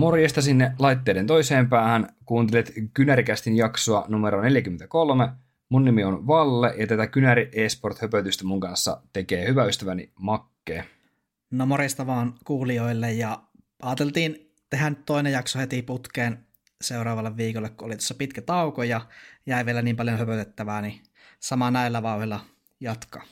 Morjesta sinne laitteiden toiseen päähän. Kuuntelet Kynärikästin jaksoa numero 43. Mun nimi on Valle ja tätä Kynäri eSport-höpötystä mun kanssa tekee hyvä ystäväni Makke. No morjesta vaan kuulijoille ja ajateltiin tehdä toinen jakso heti putkeen seuraavalle viikolle, kun oli tuossa pitkä tauko ja jäi vielä niin paljon höpötettävää, niin sama näillä vauhilla jatka.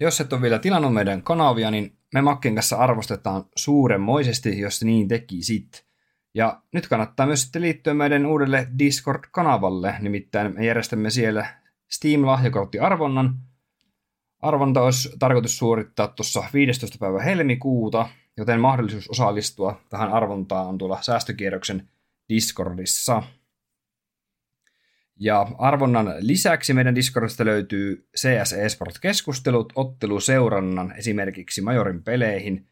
Jos et ole vielä tilannut meidän kanavia, niin me Makken kanssa arvostetaan suuremmoisesti, jos niin tekisit. Ja nyt kannattaa myös sitten liittyä meidän uudelle Discord-kanavalle, nimittäin me järjestämme siellä Steam-lahjakorttiarvonnan. Arvonta olisi tarkoitus suorittaa tuossa 15. päivä helmikuuta, joten mahdollisuus osallistua tähän arvontaan on tuolla säästökierroksen Discordissa. Ja arvonnan lisäksi meidän Discordista löytyy CS Esport-keskustelut, otteluseurannan esimerkiksi Majorin peleihin.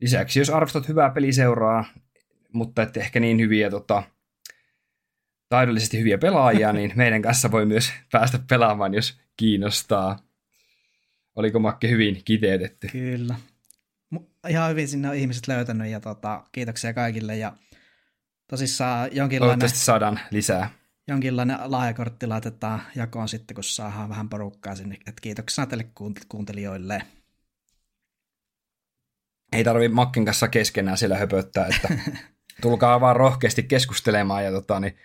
Lisäksi jos arvostat hyvää peliseuraa, mutta ette ehkä niin hyviä tota, taidollisesti hyviä pelaajia, niin meidän kanssa voi myös päästä pelaamaan, jos kiinnostaa. Oliko Makke hyvin kiteytetty? Kyllä. Ihan hyvin sinne on ihmiset löytänyt ja tota, kiitoksia kaikille ja tosissaan jonkinlainen... Toivottavasti saadaan lisää jonkinlainen lahjakortti laitetaan jakoon sitten, kun saadaan vähän porukkaa sinne. Et kiitoksia teille kuuntelijoille. Ei tarvi Makken kanssa keskenään siellä höpöttää, että tulkaa vaan rohkeasti keskustelemaan ja tota, niin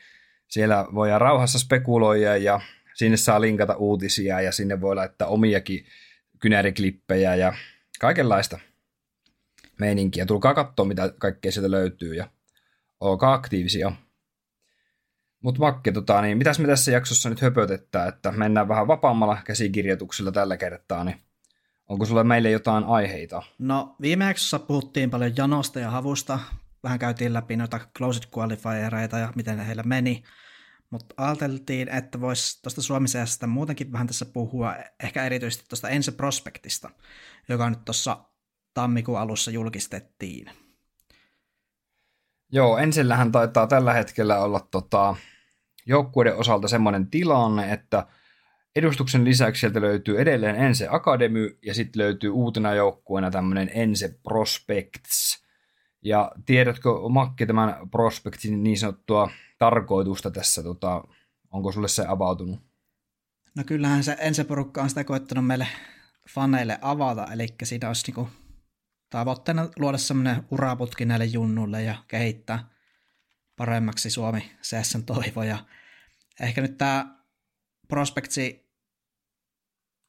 siellä voidaan rauhassa spekuloida ja sinne saa linkata uutisia ja sinne voi laittaa omiakin kynäriklippejä ja kaikenlaista meininkiä. Tulkaa katsoa, mitä kaikkea sieltä löytyy ja olkaa aktiivisia. Mutta Makke, tota, niin mitäs me tässä jaksossa nyt höpötetään, että mennään vähän vapaammalla käsikirjoituksella tällä kertaa, niin onko sulla meille jotain aiheita? No viime jaksossa puhuttiin paljon janosta ja havusta, vähän käytiin läpi noita closed qualifiereita ja miten heillä meni, mutta ajateltiin, että voisi tuosta Suomisesta muutenkin vähän tässä puhua, ehkä erityisesti tuosta Ense Prospektista, joka nyt tuossa tammikuun alussa julkistettiin. Joo, ensillähän taitaa tällä hetkellä olla tota, joukkueiden osalta semmoinen tilanne, että edustuksen lisäksi sieltä löytyy edelleen Ense Academy ja sitten löytyy uutena joukkueena tämmöinen Ense Prospects. Ja tiedätkö Makki tämän Prospectin niin sanottua tarkoitusta tässä, tota, onko sulle se avautunut? No kyllähän se Ense-porukka on sitä koettanut meille faneille avata, eli siinä olisi niinku tavoitteena luoda semmoinen uraputki näille junnuille ja kehittää paremmaksi Suomi CSN toivo. Ehkä nyt tämä prospektsi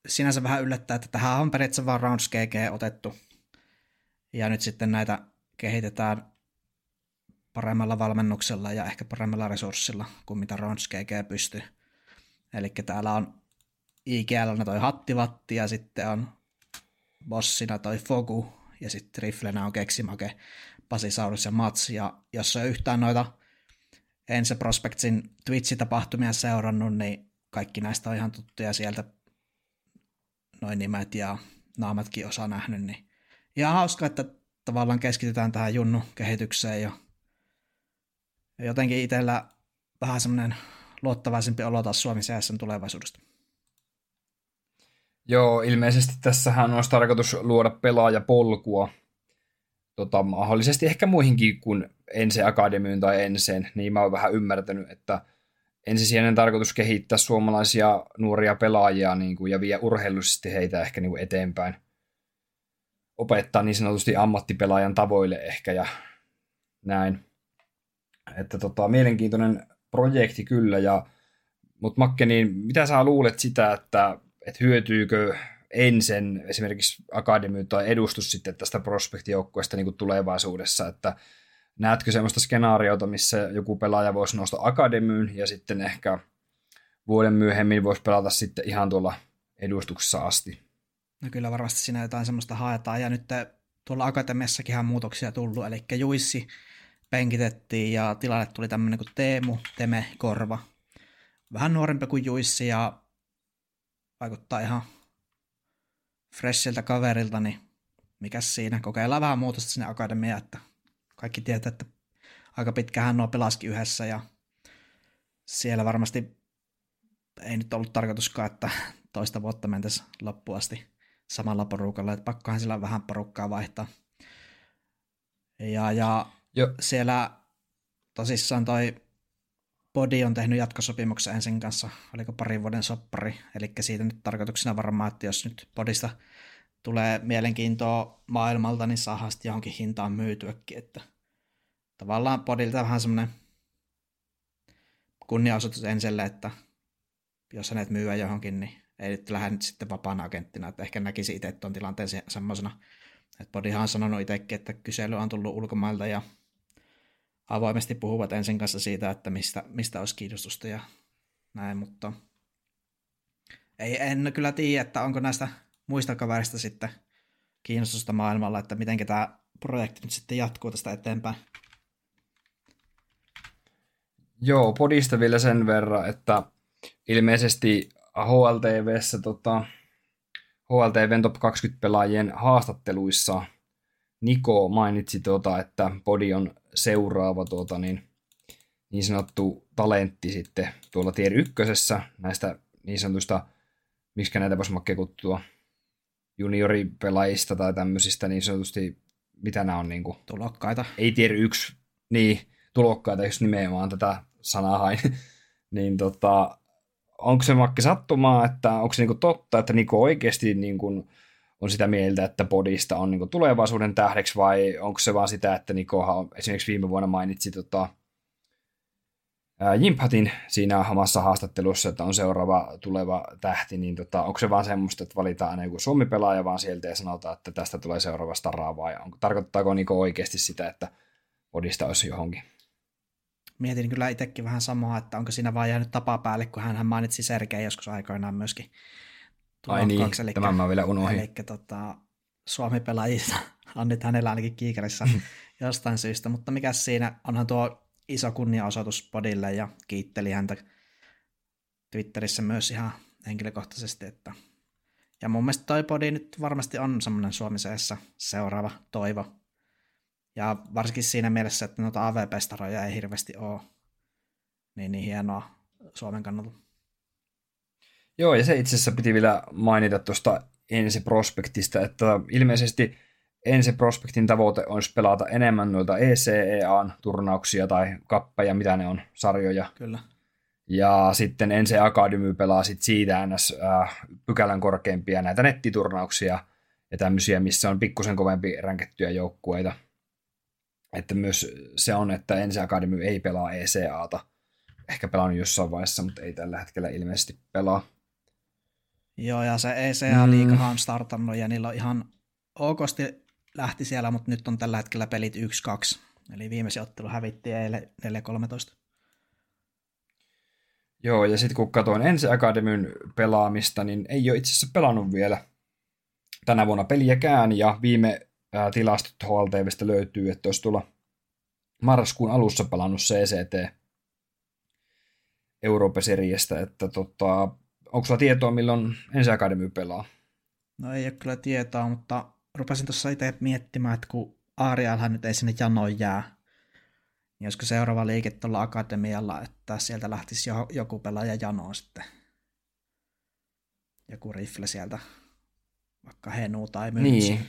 sinänsä vähän yllättää, että tähän on periaatteessa vaan Rounds GG otettu. Ja nyt sitten näitä kehitetään paremmalla valmennuksella ja ehkä paremmalla resurssilla kuin mitä Rounds GG pystyy. Eli täällä on IGL toi Hattivatti ja sitten on bossina toi Fogu ja sitten riflenä on Keksimake, Pasisaurus ja Mats. Ja jos on yhtään noita Ense Prospectsin Twitch-tapahtumia seurannut, niin kaikki näistä on ihan tuttuja sieltä noin nimet ja naamatkin osa nähnyt, niin ihan hauska, että tavallaan keskitytään tähän junnu kehitykseen ja jotenkin itsellä vähän semmoinen luottavaisempi olo taas Suomi CS tulevaisuudesta. Joo, ilmeisesti tässähän olisi tarkoitus luoda pelaajapolkua tota, mahdollisesti ehkä muihinkin kuin Ense Akademiin tai Enseen, niin mä oon vähän ymmärtänyt, että ensisijainen tarkoitus kehittää suomalaisia nuoria pelaajia niin kuin, ja vie urheilullisesti heitä ehkä niin kuin eteenpäin. Opettaa niin sanotusti ammattipelaajan tavoille ehkä ja näin. Että tota, mielenkiintoinen projekti kyllä, ja, mutta Makke, niin mitä sä luulet sitä, että, että hyötyykö ensin esimerkiksi akademi tai edustus sitten tästä prospektijoukkueesta niin tulevaisuudessa, että näetkö semmoista skenaariota, missä joku pelaaja voisi nousta akademyyn ja sitten ehkä vuoden myöhemmin voisi pelata sitten ihan tuolla edustuksessa asti? No kyllä varmasti siinä jotain semmoista haetaan ja nyt tuolla akatemiassakin on muutoksia tullut, eli Juissi penkitettiin ja tilalle tuli tämmöinen kuin Teemu Teme Korva. Vähän nuorempi kuin Juissi ja vaikuttaa ihan freshiltä kaverilta, niin mikäs siinä, kokeillaan vähän muutosta sinne akademiaan, että kaikki tietää, että aika pitkään nuo pelaskin yhdessä ja siellä varmasti ei nyt ollut tarkoituskaan, että toista vuotta mentäisiin loppuun asti samalla porukalla, että pakkohan sillä vähän porukkaa vaihtaa. Ja, ja jo. siellä tosissaan toi Body on tehnyt jatkosopimuksen ensin kanssa, oliko parin vuoden soppari, eli siitä nyt tarkoituksena varmaan, että jos nyt Podista tulee mielenkiintoa maailmalta, niin saadaan sitten johonkin hintaan myytyäkin, että tavallaan Podilta vähän semmoinen kunniaosoitus enselle, että jos hänet myyä johonkin, niin ei nyt lähde nyt sitten vapaana agenttina, että ehkä näkisi itse tuon tilanteen semmoisena, että Bodihan on sanonut itsekin, että kysely on tullut ulkomailta ja avoimesti puhuvat ensin kanssa siitä, että mistä, mistä olisi kiinnostusta ja näin, mutta ei, en kyllä tiedä, että onko näistä muista kaverista sitten kiinnostusta maailmalla, että miten tämä projekti nyt sitten jatkuu tästä eteenpäin. Joo, podista vielä sen verran, että ilmeisesti HLTVssä tota, HLTVn top 20 pelaajien haastatteluissa Niko mainitsi, tuota, että Podi on seuraava tuota, niin, niin sanottu talentti sitten tuolla tier ykkösessä näistä niin sanotusta, miksi näitä voisi kekuttua, junioripelaajista tai tämmöisistä niin sanotusti, mitä nämä on niin kuin, Tulokkaita. Ei tier yksi, niin tulokkaita, jos nimenomaan tätä sanaa hain. niin tota, onko se vaikka sattumaa, että onko se niinku totta, että Niko oikeasti niinku on sitä mieltä, että Podista on niinku tulevaisuuden tähdeksi, vai onko se vaan sitä, että Nikohan esimerkiksi viime vuonna mainitsi tota, Jimphatin siinä omassa haastattelussa, että on seuraava tuleva tähti, niin tota, onko se vaan semmoista, että valitaan aina joku Suomi-pelaaja vaan sieltä ja sanotaan, että tästä tulee seuraava staraa, vai onko, tarkoittaako Niko oikeasti sitä, että Podista olisi johonkin? Mietin kyllä itsekin vähän samaa, että onko siinä vaan jäänyt tapa päälle, kun hän mainitsi Sergei joskus aikoinaan myöskin. Ai niin, eli, tämän mä vielä unohdin. Eli tota, Suomi-pelaajista on nyt hänellä ainakin kiikarissä jostain syystä, mutta mikä siinä, onhan tuo iso kunniaosoitus Podille ja kiitteli häntä Twitterissä myös ihan henkilökohtaisesti, että ja mun mielestä toi podi nyt varmasti on semmoinen Suomiseessa seuraava toivo ja varsinkin siinä mielessä, että noita AVP-staroja ei hirveästi ole, niin, niin hienoa Suomen kannalta. Joo, ja se itse asiassa piti vielä mainita tuosta ensi prospektista, että ilmeisesti ensi prospektin tavoite olisi pelata enemmän noita ECEAn turnauksia tai kappeja, mitä ne on, sarjoja. Kyllä. Ja sitten ensi Akademy pelaa sit siitä ns. Äh, pykälän korkeimpia näitä nettiturnauksia ja tämmöisiä, missä on pikkusen kovempi ränkettyjä joukkueita että myös se on, että Ensi Academy ei pelaa ECAta. Ehkä pelannut jossain vaiheessa, mutta ei tällä hetkellä ilmeisesti pelaa. Joo, ja se ECA-liigahan mm. on startannut, ja niillä on ihan okosti lähti siellä, mutta nyt on tällä hetkellä pelit 1-2. Eli viimeisin ottelu hävitti eilen 4-13. Joo, ja sitten kun katsoin Ensi Academyn pelaamista, niin ei ole itse asiassa pelannut vielä tänä vuonna peliäkään, ja viime ää, tilastot HLTVstä löytyy, että olisi tuolla marraskuun alussa pelannut CCT Euroopan seriestä, että tota, onko sulla tietoa, milloin ensi Academy pelaa? No ei ole kyllä tietoa, mutta rupesin tuossa itse miettimään, että kun Aarialhan nyt ei sinne janoon jää, niin olisiko seuraava liike tuolla akatemialla, että sieltä lähtisi joku pelaaja janoon sitten. Joku rifle sieltä, vaikka Henu tai Myntsi. Niin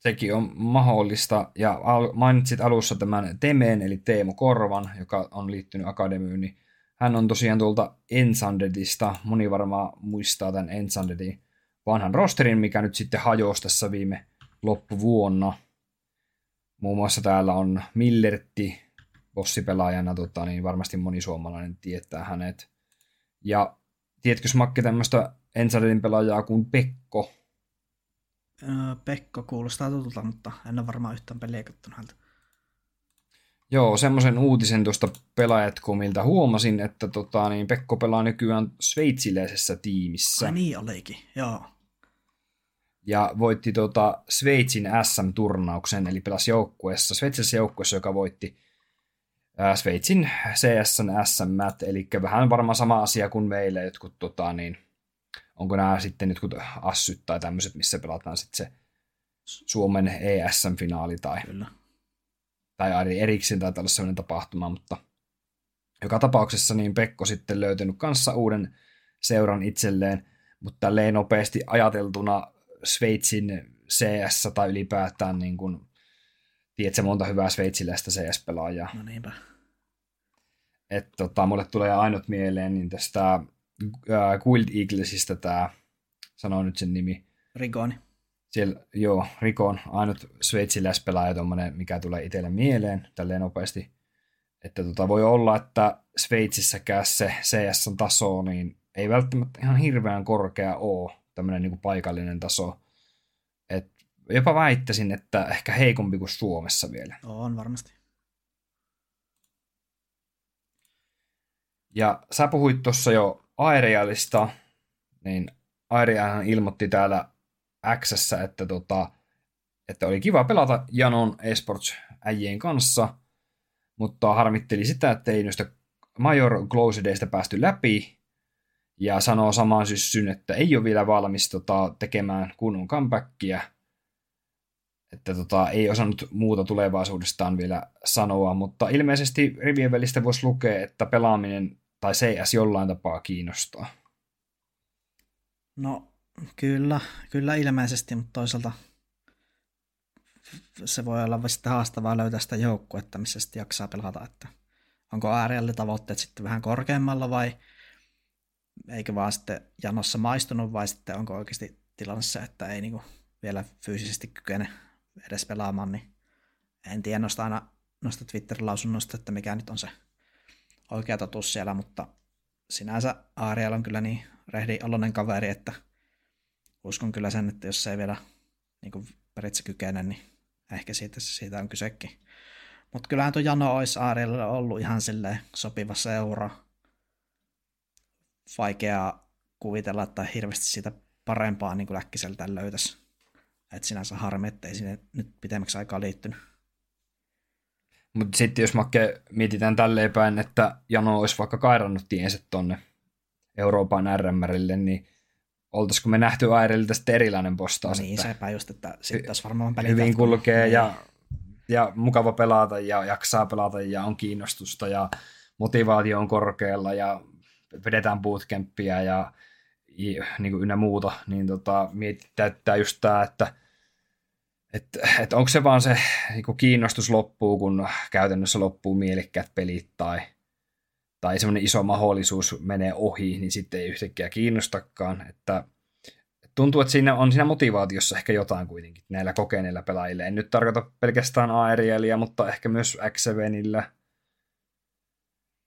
sekin on mahdollista. Ja al- mainitsit alussa tämän Temeen, eli Teemu Korvan, joka on liittynyt akademiin, niin hän on tosiaan tuolta Ensandedista. Moni varmaan muistaa tämän Ensandedin vanhan rosterin, mikä nyt sitten hajosi tässä viime loppuvuonna. Muun muassa täällä on Millertti bossipelaajana, tota, niin varmasti moni suomalainen tietää hänet. Ja tiedätkö Smakke tämmöistä Ensandedin pelaajaa kuin Pekko, Pekko kuulostaa tutulta, mutta en ole varmaan yhtään peliä kattonut häntä. Joo, semmoisen uutisen tuosta pelaajatkomilta huomasin, että tota, niin Pekko pelaa nykyään sveitsiläisessä tiimissä. Ai niin olikin, joo. ja voitti tuota Sveitsin SM-turnauksen, eli pelasi joukkueessa, Sveitsissä joukkueessa, joka voitti ää, Sveitsin CSN SM, eli vähän varmaan sama asia kuin meille jotkut, tota, niin, onko nämä sitten jotkut assyt tai tämmöiset, missä pelataan sitten se Suomen ESM-finaali tai, Kyllä. tai erikseen tai tällainen sellainen tapahtuma, mutta joka tapauksessa niin Pekko sitten löytänyt kanssa uuden seuran itselleen, mutta tälleen nopeasti ajateltuna Sveitsin CS tai ylipäätään niin kuin, tiedätkö monta hyvää sveitsiläistä CS-pelaajaa. No niinpä. Että tota, mulle tulee ainut mieleen niin tästä äh, Guild Eaglesista tämä, sanoo nyt sen nimi. Rigoni. Siellä, joo, Rikon ainut sveitsiläispelaaja tommonen, mikä tulee itselle mieleen tälleen nopeasti. Että tota, voi olla, että Sveitsissäkään se CS-taso niin ei välttämättä ihan hirveän korkea ole tämmöinen niin paikallinen taso. Et jopa väittäisin, että ehkä heikompi kuin Suomessa vielä. On varmasti. Ja sä puhuit tuossa jo Aerialista, niin Aerialhan ilmoitti täällä x että, tota, että oli kiva pelata Janon esports äijien kanssa, mutta harmitteli sitä, että ei noista Major Closedeista päästy läpi, ja sanoo samaan syssyn, että ei ole vielä valmis tota, tekemään kunnon comebackia, että tota, ei osannut muuta tulevaisuudestaan vielä sanoa, mutta ilmeisesti rivien välistä voisi lukea, että pelaaminen tai CS jollain tapaa kiinnostaa. No kyllä, kyllä ilmeisesti, mutta toisaalta se voi olla sitten haastavaa löytää sitä joukkuetta, missä sitten jaksaa pelata, että onko tavoitteet sitten vähän korkeammalla vai eikö vaan sitten janossa maistunut vai sitten onko oikeasti tilanne se, että ei niinku vielä fyysisesti kykene edes pelaamaan, niin en tiedä noista aina noista Twitter-lausunnoista, että mikä nyt on se oikea totuus siellä, mutta sinänsä Ariel on kyllä niin rehdi oloinen kaveri, että uskon kyllä sen, että jos se ei vielä niin kuin kykene, niin ehkä siitä, siitä on kysekin. Mutta kyllähän tuo Jano olisi Arielille ollut ihan silleen sopiva seura. Vaikeaa kuvitella, että hirveästi siitä parempaa niin kuin äkkiseltään löytäisi. Että sinänsä harmi, ettei sinne nyt pitemmäksi aikaa liittynyt. Mutta sitten jos Makke mietitään tälleen päin, että Jano olisi vaikka kairannut tiensä tonne Euroopan RMRille, niin oltaisiko me nähty Airilta sitten erilainen postaus. Niin, että sepä just, että sitten tässä varmaan pelit Hyvin kulkee niin. ja, ja mukava pelata ja jaksaa pelata ja on kiinnostusta ja motivaatio on korkealla ja vedetään bootcampia ja, ja niin kuin ynnä muuta, niin tota, mietitään just tämä, että että et onko se vaan se niin kiinnostus loppuu, kun käytännössä loppuu mielikkäät pelit tai, tai semmoinen iso mahdollisuus menee ohi, niin sitten ei yhtäkkiä kiinnostakaan. Että tuntuu, että siinä on siinä motivaatiossa ehkä jotain kuitenkin näillä kokeneilla pelaajilla. En nyt tarkoita pelkästään Aerielia, mutta ehkä myös x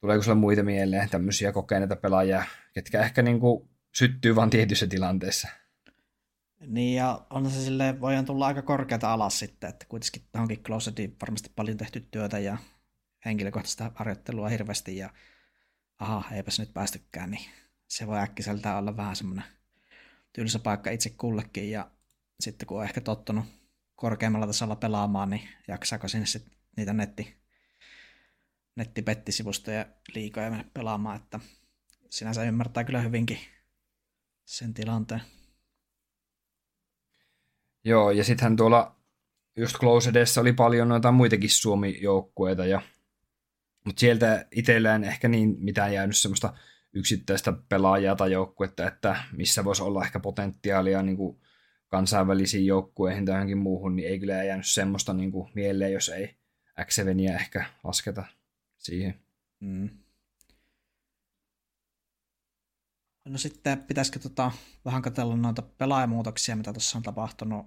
Tuleeko sulle muita mieleen tämmöisiä kokeneita pelaajia, ketkä ehkä niin kuin syttyy vain tietyissä tilanteissa? Niin ja on se silleen, voidaan tulla aika korkeata alas sitten, että kuitenkin johonkin Closetiin varmasti paljon tehty työtä ja henkilökohtaista harjoittelua hirveästi ja aha, eipäs nyt päästykään, niin se voi äkkiseltään olla vähän semmoinen tylsä paikka itse kullekin ja sitten kun on ehkä tottunut korkeammalla tasolla pelaamaan, niin jaksaako sinne sitten niitä netti, nettipettisivustoja liikaa ja pelaamaan, että sinänsä ymmärtää kyllä hyvinkin sen tilanteen. Joo, ja sittenhän tuolla just Closedessa oli paljon noita muitakin Suomi-joukkueita, ja, mutta sieltä itsellään ehkä niin mitään jäänyt semmoista yksittäistä pelaajaa tai joukkuetta, että missä voisi olla ehkä potentiaalia niin kuin kansainvälisiin joukkueihin tai johonkin muuhun, niin ei kyllä jäänyt semmoista niin kuin mieleen, jos ei x ehkä lasketa siihen. Mm. No sitten pitäisikö tota, vähän katsella noita pelaajamuutoksia, mitä tuossa on tapahtunut.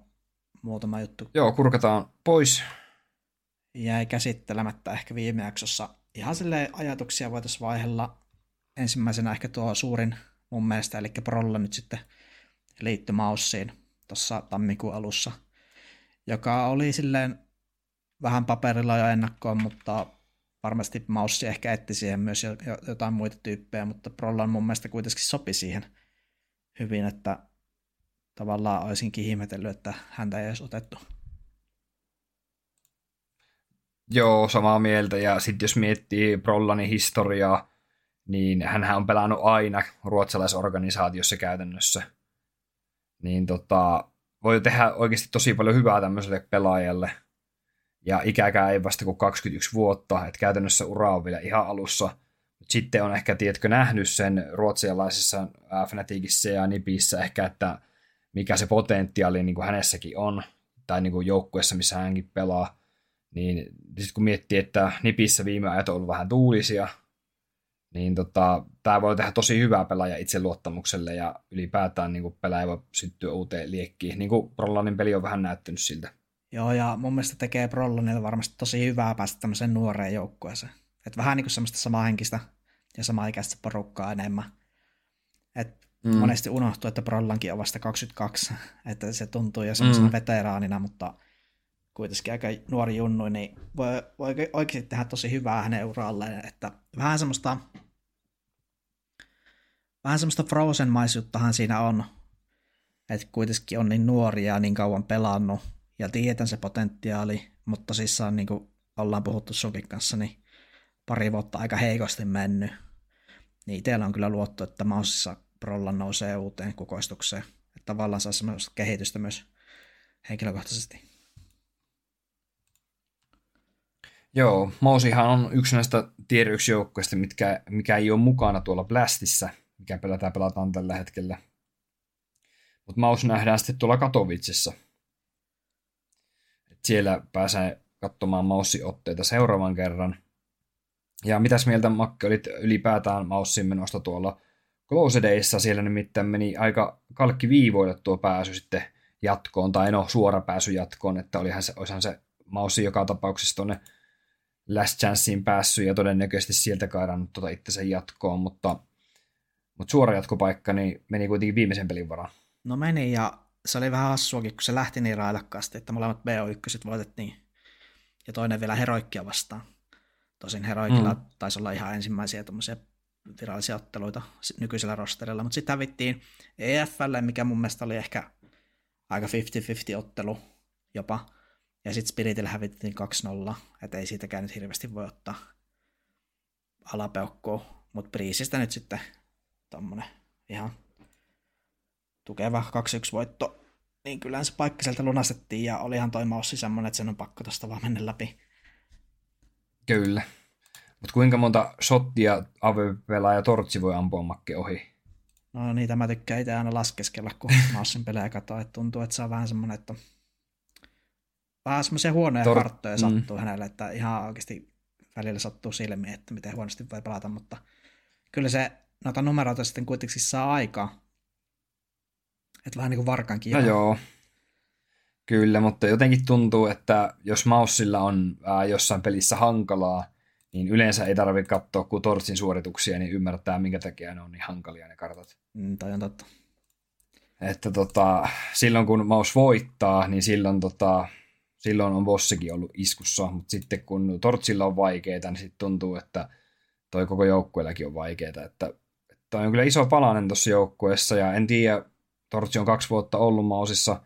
Muutama juttu. Joo, kurkataan pois. Jäi käsittelemättä ehkä viime jaksossa. Ihan sille ajatuksia voitaisiin vaihella. Ensimmäisenä ehkä tuo suurin mun mielestä, eli Prolla nyt sitten liittyi Maussiin tuossa tammikuun alussa, joka oli silleen vähän paperilla jo ennakkoon, mutta varmasti Maussi ehkä etti siihen myös jotain muita tyyppejä, mutta Prollan mun mielestä kuitenkin sopi siihen hyvin, että tavallaan olisinkin ihmetellyt, että häntä ei edes otettu. Joo, samaa mieltä. Ja sitten jos miettii Brollanin historiaa, niin hän on pelannut aina ruotsalaisorganisaatiossa käytännössä. Niin tota, voi tehdä oikeasti tosi paljon hyvää tämmöiselle pelaajalle. Ja ikäkään ei vasta kuin 21 vuotta, että käytännössä ura on vielä ihan alussa. Sitten on ehkä, tiedätkö, nähnyt sen ruotsialaisessa Fnaticissa ja Nipissä ehkä, että mikä se potentiaali niin kuin hänessäkin on, tai niin kuin joukkueessa, missä hänkin pelaa. Niin sitten kun miettii, että Nipissä viime ajat on ollut vähän tuulisia, niin tota, tämä voi tehdä tosi hyvää pelaaja itseluottamukselle ja ylipäätään niin pelaaja voi syttyä uuteen liekkiin. Niin kuin Prollanin peli on vähän näyttänyt siltä. Joo, ja mun mielestä tekee Prollanille varmasti tosi hyvää päästä tämmöiseen nuoreen joukkueeseen. Et vähän niin kuin semmoista samahenkistä ja samaikäistä porukkaa enemmän. Et mm. monesti unohtuu, että Prollankin on vasta 22, että se tuntuu jo semmoisena mm. veteraanina, mutta kuitenkin aika nuori junnu, niin voi, voi oikeasti tehdä tosi hyvää hänen uralleen, että vähän semmoista vähän semmoista Frozen-maisuuttahan siinä on, että kuitenkin on niin nuoria ja niin kauan pelannut ja tiedetään se potentiaali, mutta siis on niin kuin ollaan puhuttu sunkin kanssa, niin pari vuotta aika heikosti mennyt. Niin itsellä on kyllä luotto, että Mausissa Prolla nousee uuteen kukoistukseen. Että tavallaan saa semmoista kehitystä myös henkilökohtaisesti. Joo, Mausihan on yksi näistä tier 1 joukkueista, mitkä, mikä ei ole mukana tuolla Blastissa, mikä pelataan, pelataan tällä hetkellä. Mutta Maus nähdään sitten tuolla Katowicessa. Siellä pääsee katsomaan Maussi-otteita seuraavan kerran. Ja mitäs mieltä Makke olit ylipäätään Maussin menosta tuolla Close Dayssa? Siellä nimittäin meni aika kalkki viivoille tuo pääsy sitten jatkoon, tai no suora pääsy jatkoon, että olihan se, olihan se Maussi joka tapauksessa tuonne Last Chanceen päässyt ja todennäköisesti sieltä kairannut tuota itsensä jatkoon, mutta, mutta suora jatkopaikka niin meni kuitenkin viimeisen pelin varaan. No meni ja se oli vähän hassuakin, kun se lähti niin railakkaasti, että molemmat BO1 voitettiin ja toinen vielä heroikkia vastaan. Tosin heroikilla mm. taisi olla ihan ensimmäisiä virallisia otteluita nykyisellä rosterilla, mutta sitten hävittiin EFL, mikä mun mielestä oli ehkä aika 50-50 ottelu jopa. Ja sitten Spiritillä hävittiin 2-0, että ei siitäkään nyt hirveästi voi ottaa alapeukkoa. Mutta Priisistä nyt sitten tommonen ihan tukeva 2-1 voitto. Niin kyllä se paikka sieltä lunastettiin ja olihan toi maussi semmonen, että sen on pakko tosta vaan mennä läpi. Kyllä. Mutta kuinka monta shottia AVP-pelaaja Tortsi voi ampua makke ohi? No niitä mä tykkään itse aina laskeskella, kun maussin pelejä katsoa. Että tuntuu, että se on vähän semmoinen, että vähän semmoisia huonoja Tor- karttoja mm. sattuu hänelle, että ihan oikeasti välillä sattuu silmiin, että miten huonosti voi pelata, mutta kyllä se noita numeroita sitten kuitenkin saa aikaa. Että vähän niin kuin varkankin. No joo. Kyllä, mutta jotenkin tuntuu, että jos Maussilla on ää, jossain pelissä hankalaa, niin yleensä ei tarvitse katsoa kuin Tortsin suorituksia, niin ymmärtää, minkä takia ne on niin hankalia ne kartat. Mm, toi on totta. Että tota, silloin kun Maus voittaa, niin silloin tota, silloin on Vossikin ollut iskussa, mutta sitten kun Tortsilla on vaikeita, niin sitten tuntuu, että toi koko joukkueellakin on vaikeaa, että, että on kyllä iso palanen tuossa joukkueessa, ja en tiedä, Tortsi on kaksi vuotta ollut Mausissa,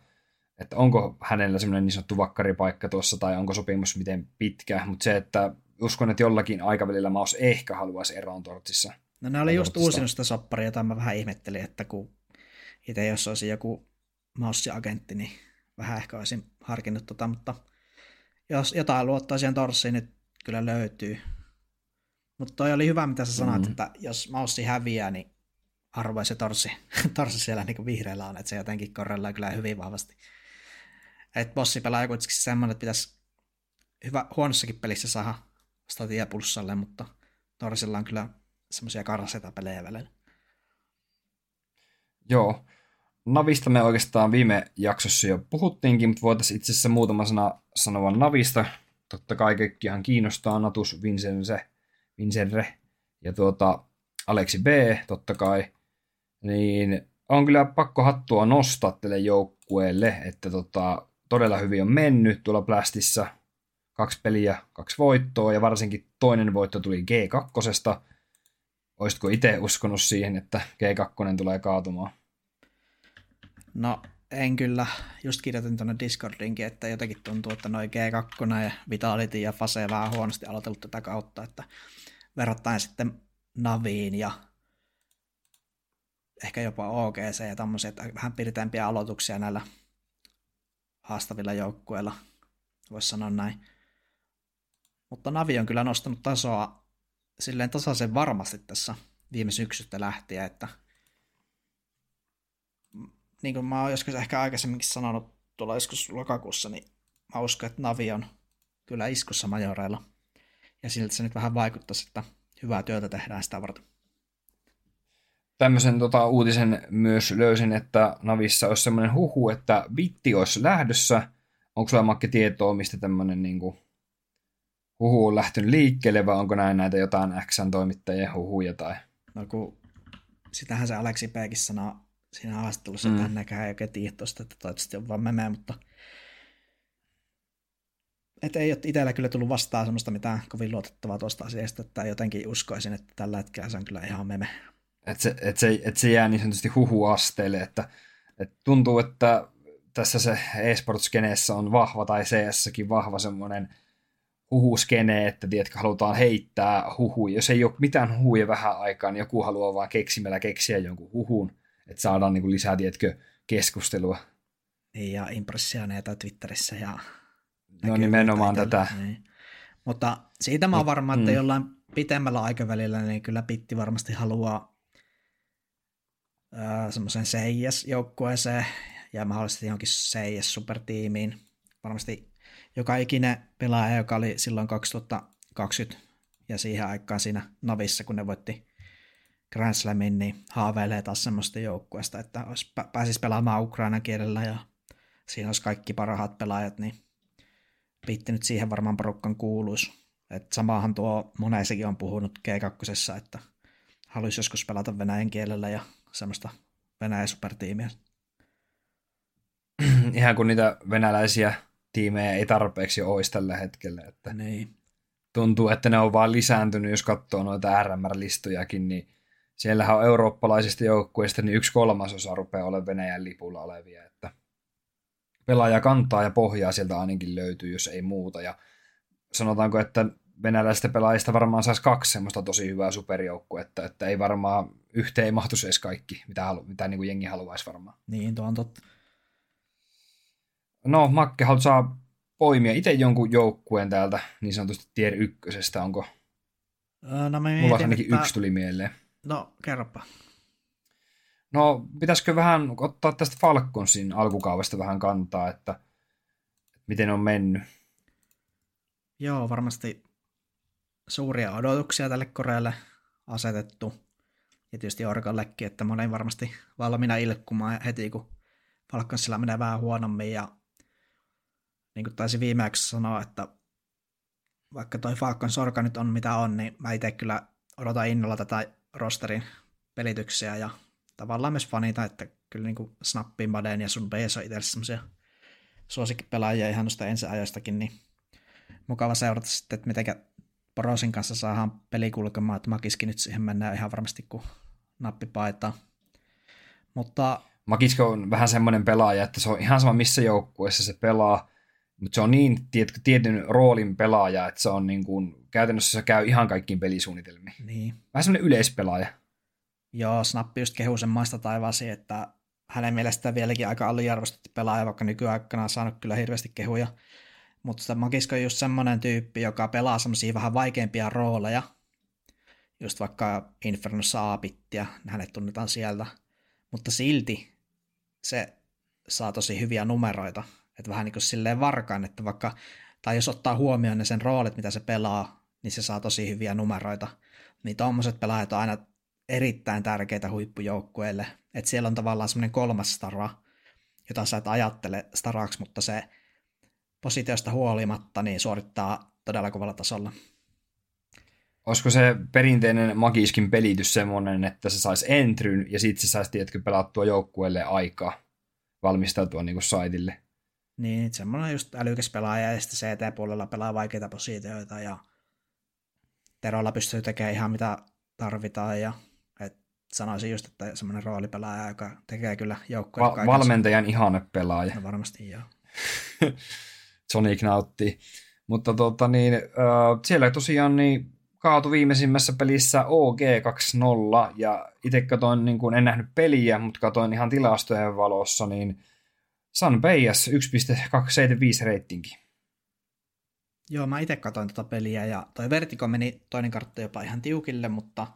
että onko hänellä semmoinen niin sanottu vakkaripaikka tuossa, tai onko sopimus miten pitkä, mutta se, että uskon, että jollakin aikavälillä Maus ehkä haluaisi eroon Tortsissa. No ne oli just uusinut sitä sopparia, jota mä vähän ihmettelin, että kun itse jos olisi joku Maussi-agentti, niin vähän ehkä olisin harkinnut tota, mutta jos jotain luottaa siihen torssiin, niin kyllä löytyy. Mutta toi oli hyvä, mitä sä sanoit, mm-hmm. että jos maussi häviää, niin harvoin se torssi, torssi siellä niin vihreällä on, että se jotenkin korreloi kyllä hyvin vahvasti. Et bossi pelaa kuitenkin semmoinen, että pitäisi hyvä, huonossakin pelissä saada statia pulssalle, mutta torsilla on kyllä semmoisia karseita pelejä välillä. Joo, Navista me oikeastaan viime jaksossa jo puhuttiinkin, mutta voitaisiin itse asiassa muutama sana sanoa Navista. Totta kai kaikkihan kiinnostaa Natus Vincense, Vincenre ja tuota Aleksi B, totta kai. Niin on kyllä pakko hattua nostaa tälle joukkueelle, että tota, todella hyvin on mennyt tuolla Blastissa. Kaksi peliä, kaksi voittoa ja varsinkin toinen voitto tuli G2. Olisitko itse uskonut siihen, että G2 tulee kaatumaan? No en kyllä. Just kirjoitin tuonne Discordinkin, että jotenkin tuntuu, että noin G2 ja Vitality ja Fase vähän huonosti aloitellut tätä kautta, että verrattain sitten Naviin ja ehkä jopa OGC ja tämmöisiä, vähän pirteämpiä aloituksia näillä haastavilla joukkueilla, voisi sanoa näin. Mutta Navi on kyllä nostanut tasoa silleen tasaisen varmasti tässä viime syksystä lähtien, että niin kuin mä oon joskus ehkä aikaisemminkin sanonut tuolla joskus lokakuussa, niin mä uskon, että Navi on kyllä iskussa majoreilla. Ja siltä se nyt vähän vaikuttaisi, että hyvää työtä tehdään sitä varten. Tämmöisen tota, uutisen myös löysin, että Navissa olisi semmoinen huhu, että Bitti olisi lähdössä. Onko sulla Makke tietoa, mistä tämmöinen niin kuin, huhu on lähtenyt liikkeelle, vai onko näin näitä jotain X-toimittajien huhuja? Tai... No kun sitähän se Aleksi Peekin sanoo siinä haastattelussa, mm. että hän ei oikein tiedä tuosta, että toivottavasti on vaan meme, mutta et ei ole itsellä kyllä tullut vastaan semmoista mitään kovin luotettavaa tuosta asiasta, että jotenkin uskoisin, että tällä hetkellä se on kyllä ihan meme. Että se, et se, et se jää niin sanotusti huhuasteelle, että et tuntuu, että tässä se esports on vahva, tai CS-säkin vahva semmoinen huhuskene, että tiedätkö, halutaan heittää huhuja. Jos ei ole mitään huhuja vähän aikaa, niin joku haluaa vaan keksimällä keksiä jonkun huhun, että saadaan niin kuin lisää, tiedätkö, keskustelua. Niin, ja impressioneita Twitterissä ja No nimenomaan tätä. Niin. Mutta siitä mä oon varma, että mm. jollain pitemmällä aikavälillä niin kyllä Pitti varmasti haluaa äh, semmoisen CIS-joukkueeseen ja mahdollisesti johonkin CIS-supertiimiin. Varmasti joka ikinen pelaaja, joka oli silloin 2020 ja siihen aikaan siinä Navissa, kun ne voitti Grand Slamin, niin haaveilee taas semmoista joukkueesta, että olisi, pääsisi pelaamaan ukrainan kielellä ja siinä olisi kaikki parhaat pelaajat, niin Pitti nyt siihen varmaan porukkan kuuluisi. Et samaahan tuo moneisikin on puhunut G2, että haluaisi joskus pelata venäjän kielellä ja semmoista Venäjän supertiimiä. Ihan kun niitä venäläisiä tiimejä ei tarpeeksi olisi tällä hetkellä. Että niin. Tuntuu, että ne on vaan lisääntynyt, jos katsoo noita RMR-listojakin, niin siellähän on eurooppalaisista joukkueista, niin yksi kolmasosa rupeaa olemaan Venäjän lipulla olevia. Että pelaaja kantaa ja pohjaa sieltä ainakin löytyy, jos ei muuta. Ja sanotaanko, että venäläisistä pelaajista varmaan saisi kaksi semmoista tosi hyvää superjoukkuetta, että ei varmaan yhteen ei mahtuisi edes kaikki, mitä, halu, mitä niin kuin jengi haluaisi varmaan. Niin, tuo on totta. No, Makke, haluat saa poimia itse jonkun joukkueen täältä niin sanotusti tier ykkösestä, onko? No, mä mietin, Mulla ainakin että... yksi tuli mieleen. No, kerropa. No, pitäisikö vähän ottaa tästä Falconsin alkukaavasta vähän kantaa, että miten on mennyt? Joo, varmasti suuria odotuksia tälle Korealle asetettu. Ja tietysti Orkallekin, että mä olin varmasti valmiina ilkkumaan heti, kun Falconsilla menee vähän huonommin. Ja niin kuin taisin viimeksi sanoa, että vaikka toi Falcons Orka nyt on mitä on, niin mä itse kyllä odotan innolla tätä rosterin pelityksiä ja tavallaan myös fanita, että kyllä niin kuin Snappi, Maden ja sun Bees on itse semmoisia suosikkipelaajia ihan noista ensiajoistakin, niin mukava seurata sitten, että miten Porosin kanssa saadaan peli kulkemaan, että Makiski nyt siihen mennään ihan varmasti kuin nappipaita. Mutta... Makisko on vähän semmoinen pelaaja, että se on ihan sama missä joukkueessa se pelaa, mutta se on niin tiet, tietyn roolin pelaaja, että se on niin kuin, käytännössä se käy ihan kaikkiin pelisuunnitelmiin. Niin. Vähän semmoinen yleispelaaja. Joo, Snappi just kehuu sen maista taivasi, että hänen mielestään vieläkin aika aliarvostettu pelaaja, vaikka nykyaikana on saanut kyllä hirveästi kehuja. Mutta Magisko on just semmoinen tyyppi, joka pelaa semmoisia vähän vaikeampia rooleja. Just vaikka Inferno Saapittia, hänet tunnetaan sieltä. Mutta silti se saa tosi hyviä numeroita. Että vähän niin kuin silleen varkaan, että vaikka, tai jos ottaa huomioon ne sen roolit, mitä se pelaa, niin se saa tosi hyviä numeroita. Niin tuommoiset pelaajat on aina erittäin tärkeitä huippujoukkueille. Että siellä on tavallaan semmoinen kolmas stara, jota sä et ajattele staraksi, mutta se positiosta huolimatta niin suorittaa todella kovalla tasolla. Olisiko se perinteinen Magiskin pelitys semmoinen, että se saisi entryn ja sitten se saisi tietkö pelattua joukkueelle aikaa valmistautua niin kuin saitille? Niin, semmoinen just älykäs pelaaja ja sitten CT-puolella pelaa vaikeita positioita ja Terolla pystyy tekemään ihan mitä tarvitaan ja et sanoisin just, että semmoinen roolipelaaja, joka tekee kyllä joukkoja. Va- valmentajan ihane pelaaja. No varmasti joo. Sonic nautti. Mutta tota, niin, äh, siellä tosiaan niin kaatu viimeisimmässä pelissä OG 2-0, ja itse katoin, niin kuin, en nähnyt peliä, mutta katoin ihan tilastojen valossa, niin San Peias 1.275 reitinki. Joo, mä itse katsoin tätä tota peliä, ja toi Vertigo meni toinen kartta jopa ihan tiukille, mutta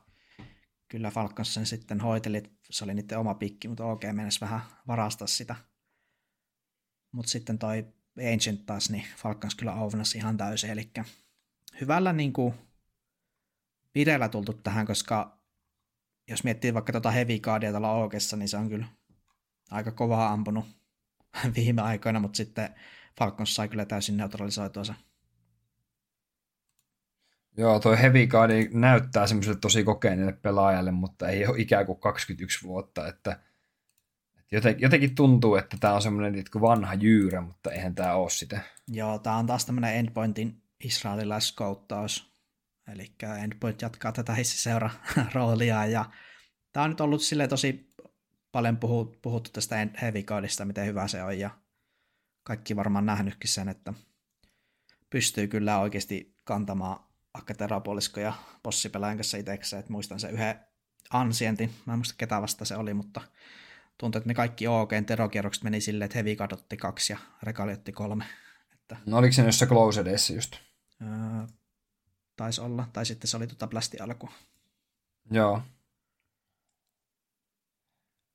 kyllä Falcons sen sitten hoiteli, se oli niiden oma pikki, mutta OG mennessä vähän varastaa sitä. Mutta sitten toi Ancient taas, niin Falcons kyllä ovnasi ihan täysin, eli hyvällä niin kuin vireellä tultu tähän, koska jos miettii vaikka tuota Heavy Guardia tuolla Oogessa, niin se on kyllä aika kovaa ampunut viime aikoina, mutta sitten Falcons sai kyllä täysin neutralisoitua se. Joo, toi Heavy Guard näyttää semmoiselle tosi kokeneelle pelaajalle, mutta ei ole ikään kuin 21 vuotta, että jotenkin tuntuu, että tämä on semmoinen vanha jyyrä, mutta eihän tämä ole sitä. Joo, tämä on taas tämmöinen Endpointin israelilaiskouttaus. Eli Endpoint jatkaa tätä hissiseura roolia ja tämä on nyt ollut sille tosi paljon puhuttu tästä Heavy Guardista, miten hyvä se on ja kaikki varmaan nähnytkin sen, että pystyy kyllä oikeasti kantamaan Akkaterapolisko ja bossipelaajan kanssa itsekseen, että muistan se yhden ansientin, mä en muista ketä vasta se oli, mutta tuntuu, että ne kaikki OGn terokierrokset meni silleen, että Heavy Guard otti kaksi ja Rekali otti kolme. Että, no oliko se jossain Close just? Öö, taisi olla, tai sitten se oli tuota plasti alku. Joo.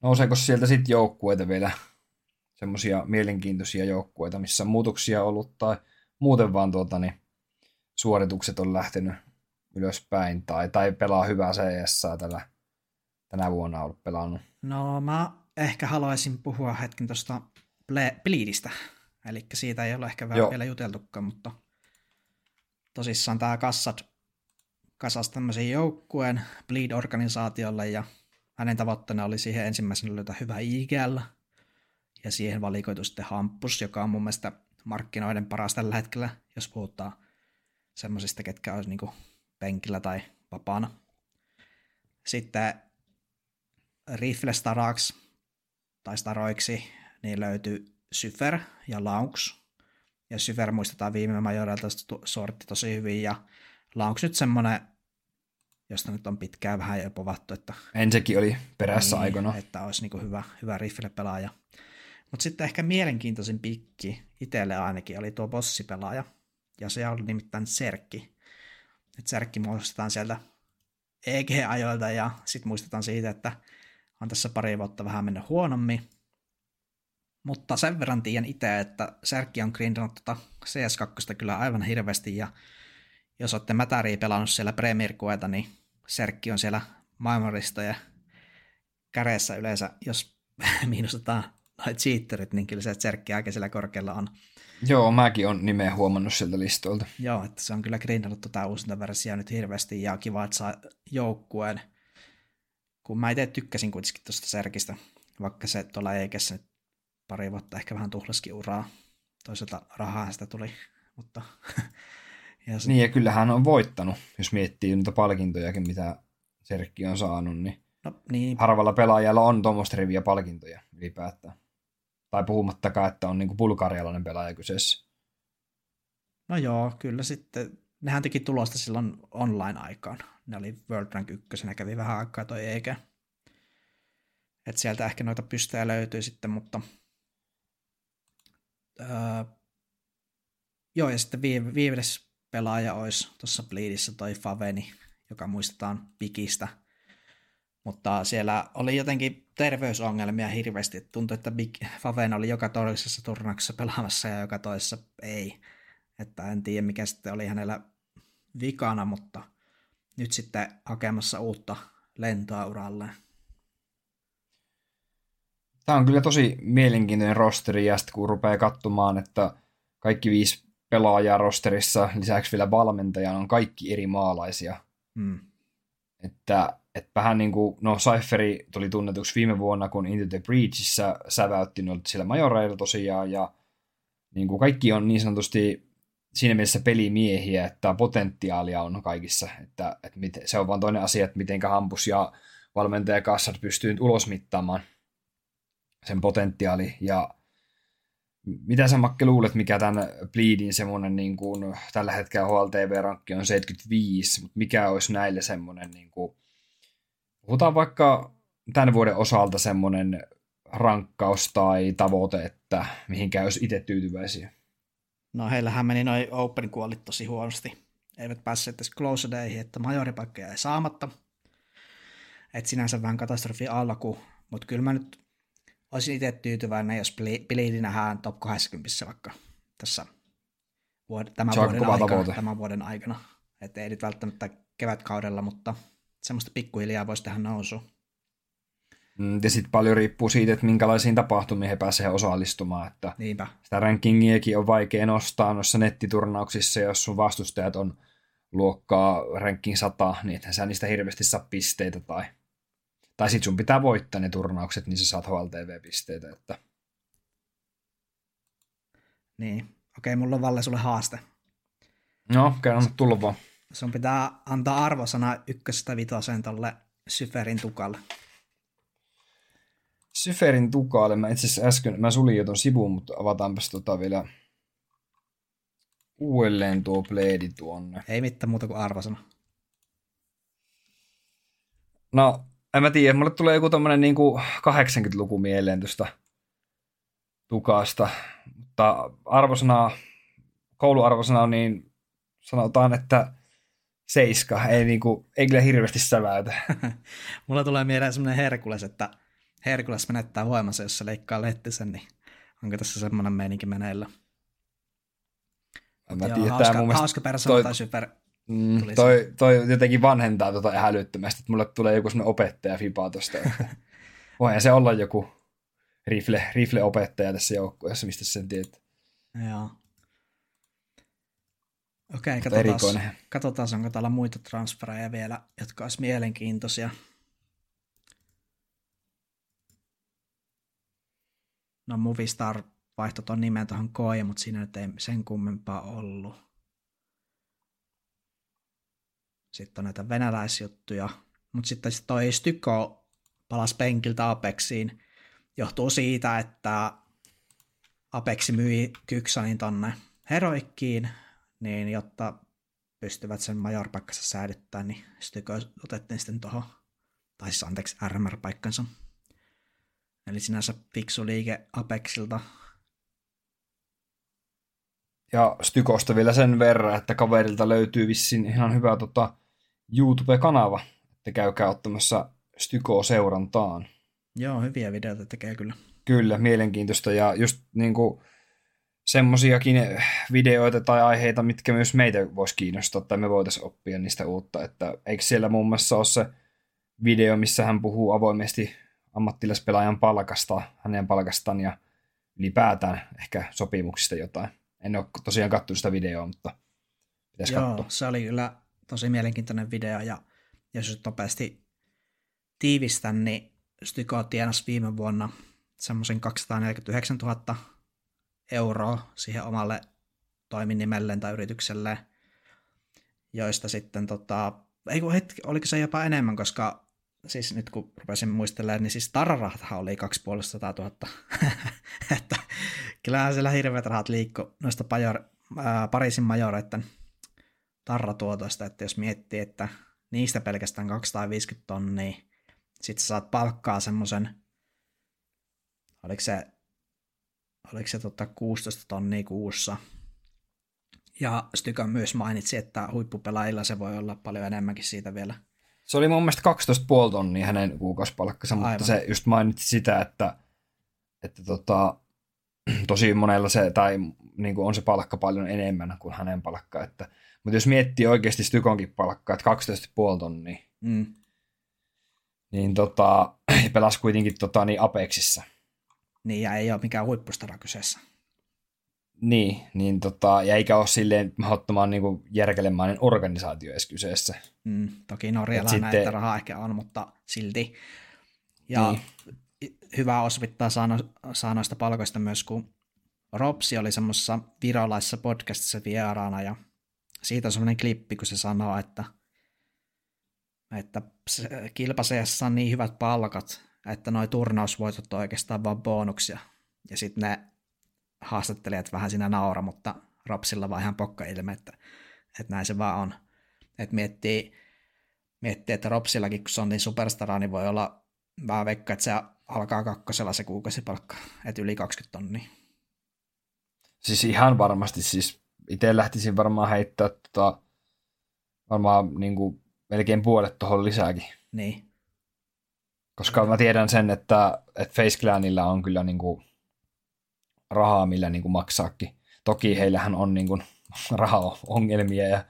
Nouseeko sieltä sitten joukkueita vielä, semmoisia mielenkiintoisia joukkueita, missä on muutoksia ollut, tai muuten vaan tuota, niin, suoritukset on lähtenyt ylöspäin, tai, tai pelaa hyvää CS tällä, tänä vuonna ollut pelannut? No mä ehkä haluaisin puhua hetken tuosta Bleedistä, eli siitä ei ole ehkä Joo. vielä juteltukaan, mutta tosissaan tämä Kassad kasasi tämmöisen joukkueen Bleed-organisaatiolle ja hänen tavoitteena oli siihen ensimmäisenä löytää hyvä IGL ja siihen valikoitu sitten Hampus, joka on mun mielestä markkinoiden paras tällä hetkellä, jos puhutaan semmoisista, ketkä olisi niinku penkillä tai vapaana. Sitten Rifle Starax tai Staroiksi niin löytyy Syfer ja Launch, ja Syver muistetaan viime majoreilta sortti tosi hyvin, ja Launch nyt semmoinen, josta nyt on pitkään vähän jo povattu, että... Ensekin oli perässä niin, aikana. Että olisi niin hyvä, hyvä rifle-pelaaja. Mutta sitten ehkä mielenkiintoisin pikki itselle ainakin oli tuo bossipelaaja, ja se oli nimittäin Serkki. Et Serkki muistetaan sieltä EG-ajoilta, ja sitten muistetaan siitä, että on tässä pari vuotta vähän mennyt huonommin, mutta sen verran tiedän itse, että Särkki on grindannut tota CS2 kyllä aivan hirveästi, ja jos olette Mätäriä pelannut siellä Premier niin Serkki on siellä maailmanlistoja käreessä yleensä, jos miinustetaan noin cheaterit, niin kyllä se Serkki aika siellä korkealla on. Joo, mäkin on nimeä huomannut sieltä listoilta. Joo, että se on kyllä grindannut tota uusinta versiota nyt hirveästi, ja kiva, että saa joukkueen. Kun mä itse tykkäsin kuitenkin tuosta Serkistä, vaikka se tuolla Eikessä nyt pari vuotta ehkä vähän tuhlaskin uraa. Toisaalta rahaa sitä tuli, mutta... ja se... Niin, ja kyllähän on voittanut, jos miettii niitä palkintojakin, mitä Serkki on saanut, niin, no, niin. harvalla pelaajalla on tuommoista riviä palkintoja ylipäätään. Tai puhumattakaan, että on niinku bulgarialainen pelaaja kyseessä. No joo, kyllä sitten. Nehän teki tulosta silloin online-aikaan. Ne oli World Rank 1, ne kävi vähän aikaa toi eikä. Et sieltä ehkä noita pystejä löytyy sitten, mutta Öö, joo, ja sitten viides pelaaja olisi tuossa Bleedissä toi Faveni, joka muistetaan Pikistä. Mutta siellä oli jotenkin terveysongelmia hirveästi. Tuntui, että Big Faven oli joka toisessa turnauksessa pelaamassa ja joka toisessa ei. Että en tiedä, mikä sitten oli hänellä vikana, mutta nyt sitten hakemassa uutta lentoa uralleen. Tämä on kyllä tosi mielenkiintoinen rosteri, ja sitten kun rupeaa katsomaan, että kaikki viisi pelaajaa rosterissa, lisäksi vielä valmentajan on kaikki eri maalaisia. Hmm. Että, että vähän niin kuin, no Cypheri tuli tunnetuksi viime vuonna, kun Into the Breachissä säväytti noilta siellä majoreilla tosiaan, ja niin kuin kaikki on niin sanotusti siinä mielessä pelimiehiä, että potentiaalia on kaikissa, että, että mit, se on vaan toinen asia, että miten Hampus ja valmentaja Kassar pystyy ulosmittaamaan sen potentiaali. Ja mitä sä Makke luulet, mikä tämän Bleedin semmoinen niin kuin, tällä hetkellä HLTV-rankki on 75, mutta mikä olisi näille semmoinen, niin kuin, puhutaan vaikka tämän vuoden osalta semmoinen rankkaus tai tavoite, että mihinkä olisi itse tyytyväisiä? No heillähän meni noin open kuolit tosi huonosti. Eivät päässeet edes close dayhin, että majoripaikka jäi saamatta. Et sinänsä vähän katastrofi alku, mutta kyllä mä nyt olisin itse tyytyväinen, jos Bleedi nähdään top 80 vaikka tässä vuod- tämän, vuoden aikana, tämän vuoden aikana. Että ei nyt välttämättä kevätkaudella, mutta semmoista pikkuhiljaa voisi tehdä nousu. Mm, ja sitten paljon riippuu siitä, että minkälaisiin tapahtumiin he pääsevät osallistumaan. Että Niinpä. Sitä rankingiakin on vaikea nostaa noissa nettiturnauksissa, jos sun vastustajat on luokkaa ranking 100, niin ethän sä niistä hirveästi saa pisteitä. Tai, tai sit sun pitää voittaa ne turnaukset, niin sä saat HLTV-pisteitä. Että... Niin. Okei, mulla on Valle sulle haaste. No, kerran tullut vaan. Sun pitää antaa arvosana ykkösestä vitoseen tolle Syferin tukalle. Syferin tukalle. Mä itse asiassa äsken, mä sulin jo ton sivun, mutta avataanpas tota vielä uudelleen tuo pleedi tuonne. Ei mitään muuta kuin arvosana. No, en mä tiedä, mulle tulee joku tommonen niinku 80-luku mieleen tuosta tukasta, mutta arvosana, kouluarvosana on niin, sanotaan, että seiska, ei, niinku, ei kyllä hirveästi säväytä. Mulla tulee mieleen semmoinen Herkules, että Herkules menettää voimansa, jos se leikkaa lettisen, niin onko tässä semmoinen meininki meneillä? Mä tiedän, hauska, mun hauska persona toi, tai super mm, toi, toi, jotenkin vanhentaa tota älyttömästi, että mulle tulee joku semmoinen opettaja fipaa tosta. Voihan se olla joku rifle, rifle-opettaja tässä joukkueessa, mistä sen tiedät. Joo. Okei, katsotaan, katsotaan, onko täällä muita transfereja vielä, jotka olisi mielenkiintoisia. No Movistar vaihtoi ton nimen tuohon Koja, mutta siinä nyt ei sen kummempaa ollut. Sitten on näitä venäläisjuttuja. Mutta sitten toi Styko palasi penkiltä Apexiin. Johtuu siitä, että Apexi myi Kyksanin tonne Heroikkiin, niin jotta pystyvät sen majorpaikkansa säilyttämään, niin Styko otettiin sitten tuohon, tai siis anteeksi, RMR-paikkansa. Eli sinänsä fiksu liike Apexilta. Ja Stykosta vielä sen verran, että kaverilta löytyy vissiin ihan hyvä tota, YouTube-kanava, että käykää ottamassa Styko seurantaan. Joo, hyviä videoita tekee kyllä. Kyllä, mielenkiintoista ja just niin kuin, semmoisiakin videoita tai aiheita, mitkä myös meitä voisi kiinnostaa tai me voitaisiin oppia niistä uutta. Että eikö siellä muun muassa ole se video, missä hän puhuu avoimesti ammattilaispelaajan palkasta, hänen palkastaan ja ylipäätään ehkä sopimuksista jotain. En ole tosiaan katsonut sitä videoa, mutta pitäisi Joo, katsoa. se oli kyllä tosi mielenkiintoinen video ja jos nopeasti tiivistän, niin Styko tienasi viime vuonna semmoisen 249 000 euroa siihen omalle toiminimelleen tai yritykselleen, joista sitten tota, ei kun hetki, oliko se jopa enemmän, koska siis nyt kun rupesin muistelemaan, niin siis tarrarahtahan oli 2500 000. että kyllähän siellä hirveät rahat liikku noista pajor, ää, Pariisin majoreiden tarratuotoista, että jos miettii, että niistä pelkästään 250 tonnia, sitten saat palkkaa semmoisen, oliko se, oliko se tota 16 tonnia kuussa, ja Styka myös mainitsi, että huippupelaajilla se voi olla paljon enemmänkin siitä vielä se oli mun mielestä 12,5 tonnia hänen kuukausipalkkansa, Aivan. mutta se just mainitsi sitä, että, että tota, tosi monella se, tai niin kuin on se palkka paljon enemmän kuin hänen palkka. Että, mutta jos miettii oikeasti Stykonkin palkkaa, että 12,5 tonnia, mm. niin tota, pelasi kuitenkin tota, niin Apexissa. Niin, ja ei ole mikään huippustara kyseessä. Niin, niin tota, ja eikä ole silleen mahdottoman niin kuin järkelemainen organisaatio edes kyseessä. Mm, toki Norjalla sitten... näitä rahaa ehkä on, mutta silti. Ja niin. hyvä osvittaa sano, sanoista palkoista myös, kun Ropsi oli semmoisessa virolaisessa podcastissa vieraana ja siitä on semmoinen klippi, kun se sanoo, että että kilpaseessa on niin hyvät palkat, että noi turnausvoitot on oikeastaan vaan bonuksia. Ja sitten ne haastattelijat vähän siinä naura, mutta Ropsilla vaan ihan pokka ilme, että, että näin se vaan on. Että miettii, miettii, että Ropsillakin, kun se on niin superstara, niin voi olla vähän veikka, että se alkaa kakkosella se kuukausipalkka, että yli 20 tonnia. Siis ihan varmasti, siis itse lähtisin varmaan heittää tota, varmaan niin kuin melkein puolet tuohon lisääkin. Niin. Koska mä tiedän sen, että, että Face Clanilla on kyllä niin kuin rahaa, millä niin kuin maksaakin. Toki heillähän on niin kuin rahaongelmia ja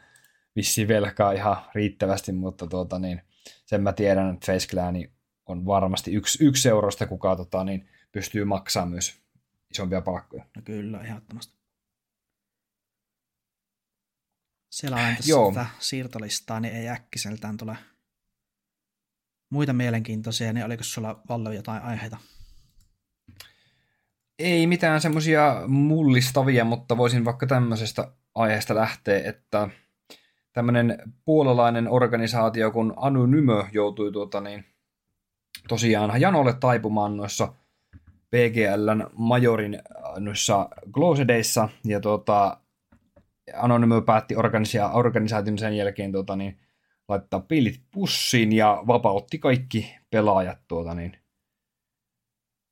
vissi velkaa ihan riittävästi, mutta tuota, niin, sen mä tiedän, että Face Clan on varmasti yksi, yksi eurosta, kuka tota, niin, pystyy maksamaan myös isompia palkkoja. No kyllä, ehdottomasti. Siellä on tässä sitä siirtolistaa, niin ei äkkiseltään tule muita mielenkiintoisia, niin oliko sulla Valle jotain aiheita? Ei mitään semmoisia mullistavia, mutta voisin vaikka tämmöisestä aiheesta lähteä, että tämmöinen puolalainen organisaatio kun Anonymö joutui tuota niin, tosiaan janolle taipumaan noissa PGLn majorin noissa Glosedeissa, ja tuota, Anonymö päätti organisa- organisaation sen jälkeen tuota, niin, laittaa pilit pussiin ja vapautti kaikki pelaajat tuota, niin,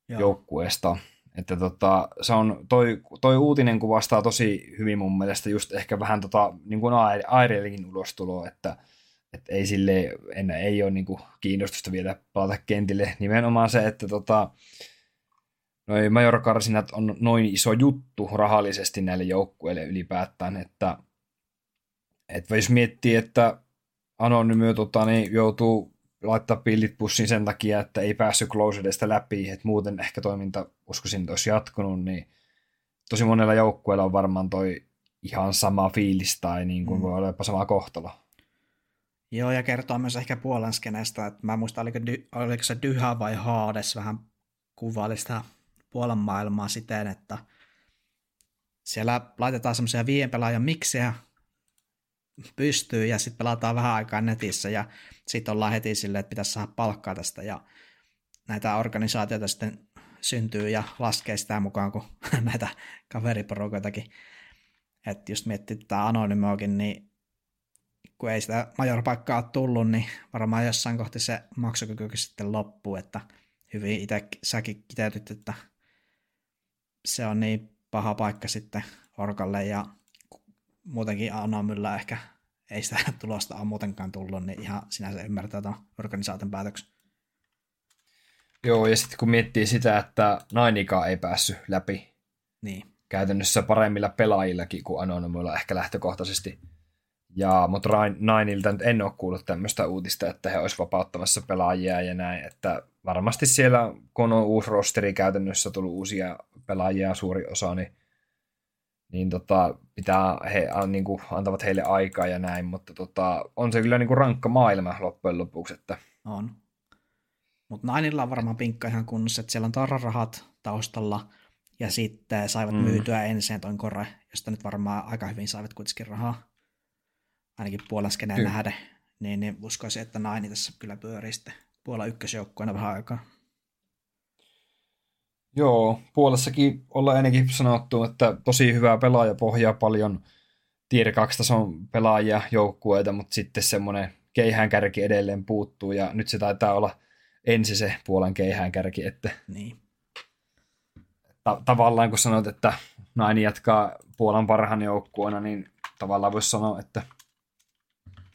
joukkueesta. Että tota, se on, toi, toi uutinen kuvastaa tosi hyvin mun mielestä just ehkä vähän tota, niin kuin Airelin ulostuloa, että et ei sille en, ei ole niin kuin kiinnostusta vielä palata kentille. Nimenomaan se, että tota, noi majorkarsinat on noin iso juttu rahallisesti näille joukkueille ylipäätään, että et jos miettii, että Anonymy tota, niin joutuu laittaa pillit pussiin sen takia, että ei päässyt Closedesta läpi, että muuten ehkä toiminta uskoisin, että olisi jatkunut, niin tosi monella joukkueella on varmaan toi ihan sama fiilis tai niin kuin mm. voi olla jopa sama kohtalo. Joo, ja kertoo myös ehkä Puolan skenestä, että mä muistan, oliko, oliko se Dyha vai Haades vähän kuvaili sitä Puolan maailmaa siten, että siellä laitetaan semmoisia viien pelaajan miksejä pystyy ja sitten pelataan vähän aikaa netissä ja sitten ollaan heti silleen, että pitäisi saada palkkaa tästä ja näitä organisaatioita sitten syntyy ja laskee sitä mukaan kuin näitä kaveriporukoitakin. Että just miettii tätä anonymookin, niin kun ei sitä majorpaikkaa ole tullut, niin varmaan jossain kohti se maksukyky sitten loppuu, että hyvin itse säkin kiteytyt, että se on niin paha paikka sitten Orkalle ja muutenkin Anonymyllä ehkä ei sitä tulosta ole muutenkaan tullut, niin ihan sinänsä ymmärtää tämän organisaation päätöksen. Joo, ja sitten kun miettii sitä, että Nainika ei päässyt läpi niin. käytännössä paremmilla pelaajillakin kuin Anonymilla ehkä lähtökohtaisesti. Ja, mutta Nainilta nyt en ole kuullut tämmöistä uutista, että he olisivat vapauttamassa pelaajia ja näin, että varmasti siellä, kun on uusi rosteri käytännössä tullut uusia pelaajia suuri osa, niin niin tota, pitää, he niin kuin, antavat heille aikaa ja näin, mutta tota, on se kyllä niin kuin rankka maailma loppujen lopuksi. Että... On. Mutta Nainilla on varmaan pinkka ihan kunnossa, että siellä on tarrarahat taustalla, ja sitten saivat mm. myytyä ensin toin kore, josta nyt varmaan aika hyvin saivat kuitenkin rahaa, ainakin puoleskeneen nähden, niin, niin uskoisin, että Naini tässä kyllä pyörii sitten puolella ykkösjoukkoina vähän aikaa. Joo, puolessakin ollaan ennenkin sanottu, että tosi hyvää pelaajapohjaa, paljon tier 2 tason pelaajia, joukkueita, mutta sitten semmoinen keihään kärki edelleen puuttuu, ja nyt se taitaa olla ensi se Puolan keihään kärki, että niin. ta- tavallaan kun sanot, että Naini jatkaa Puolan parhaan joukkueena, niin tavallaan voisi sanoa, että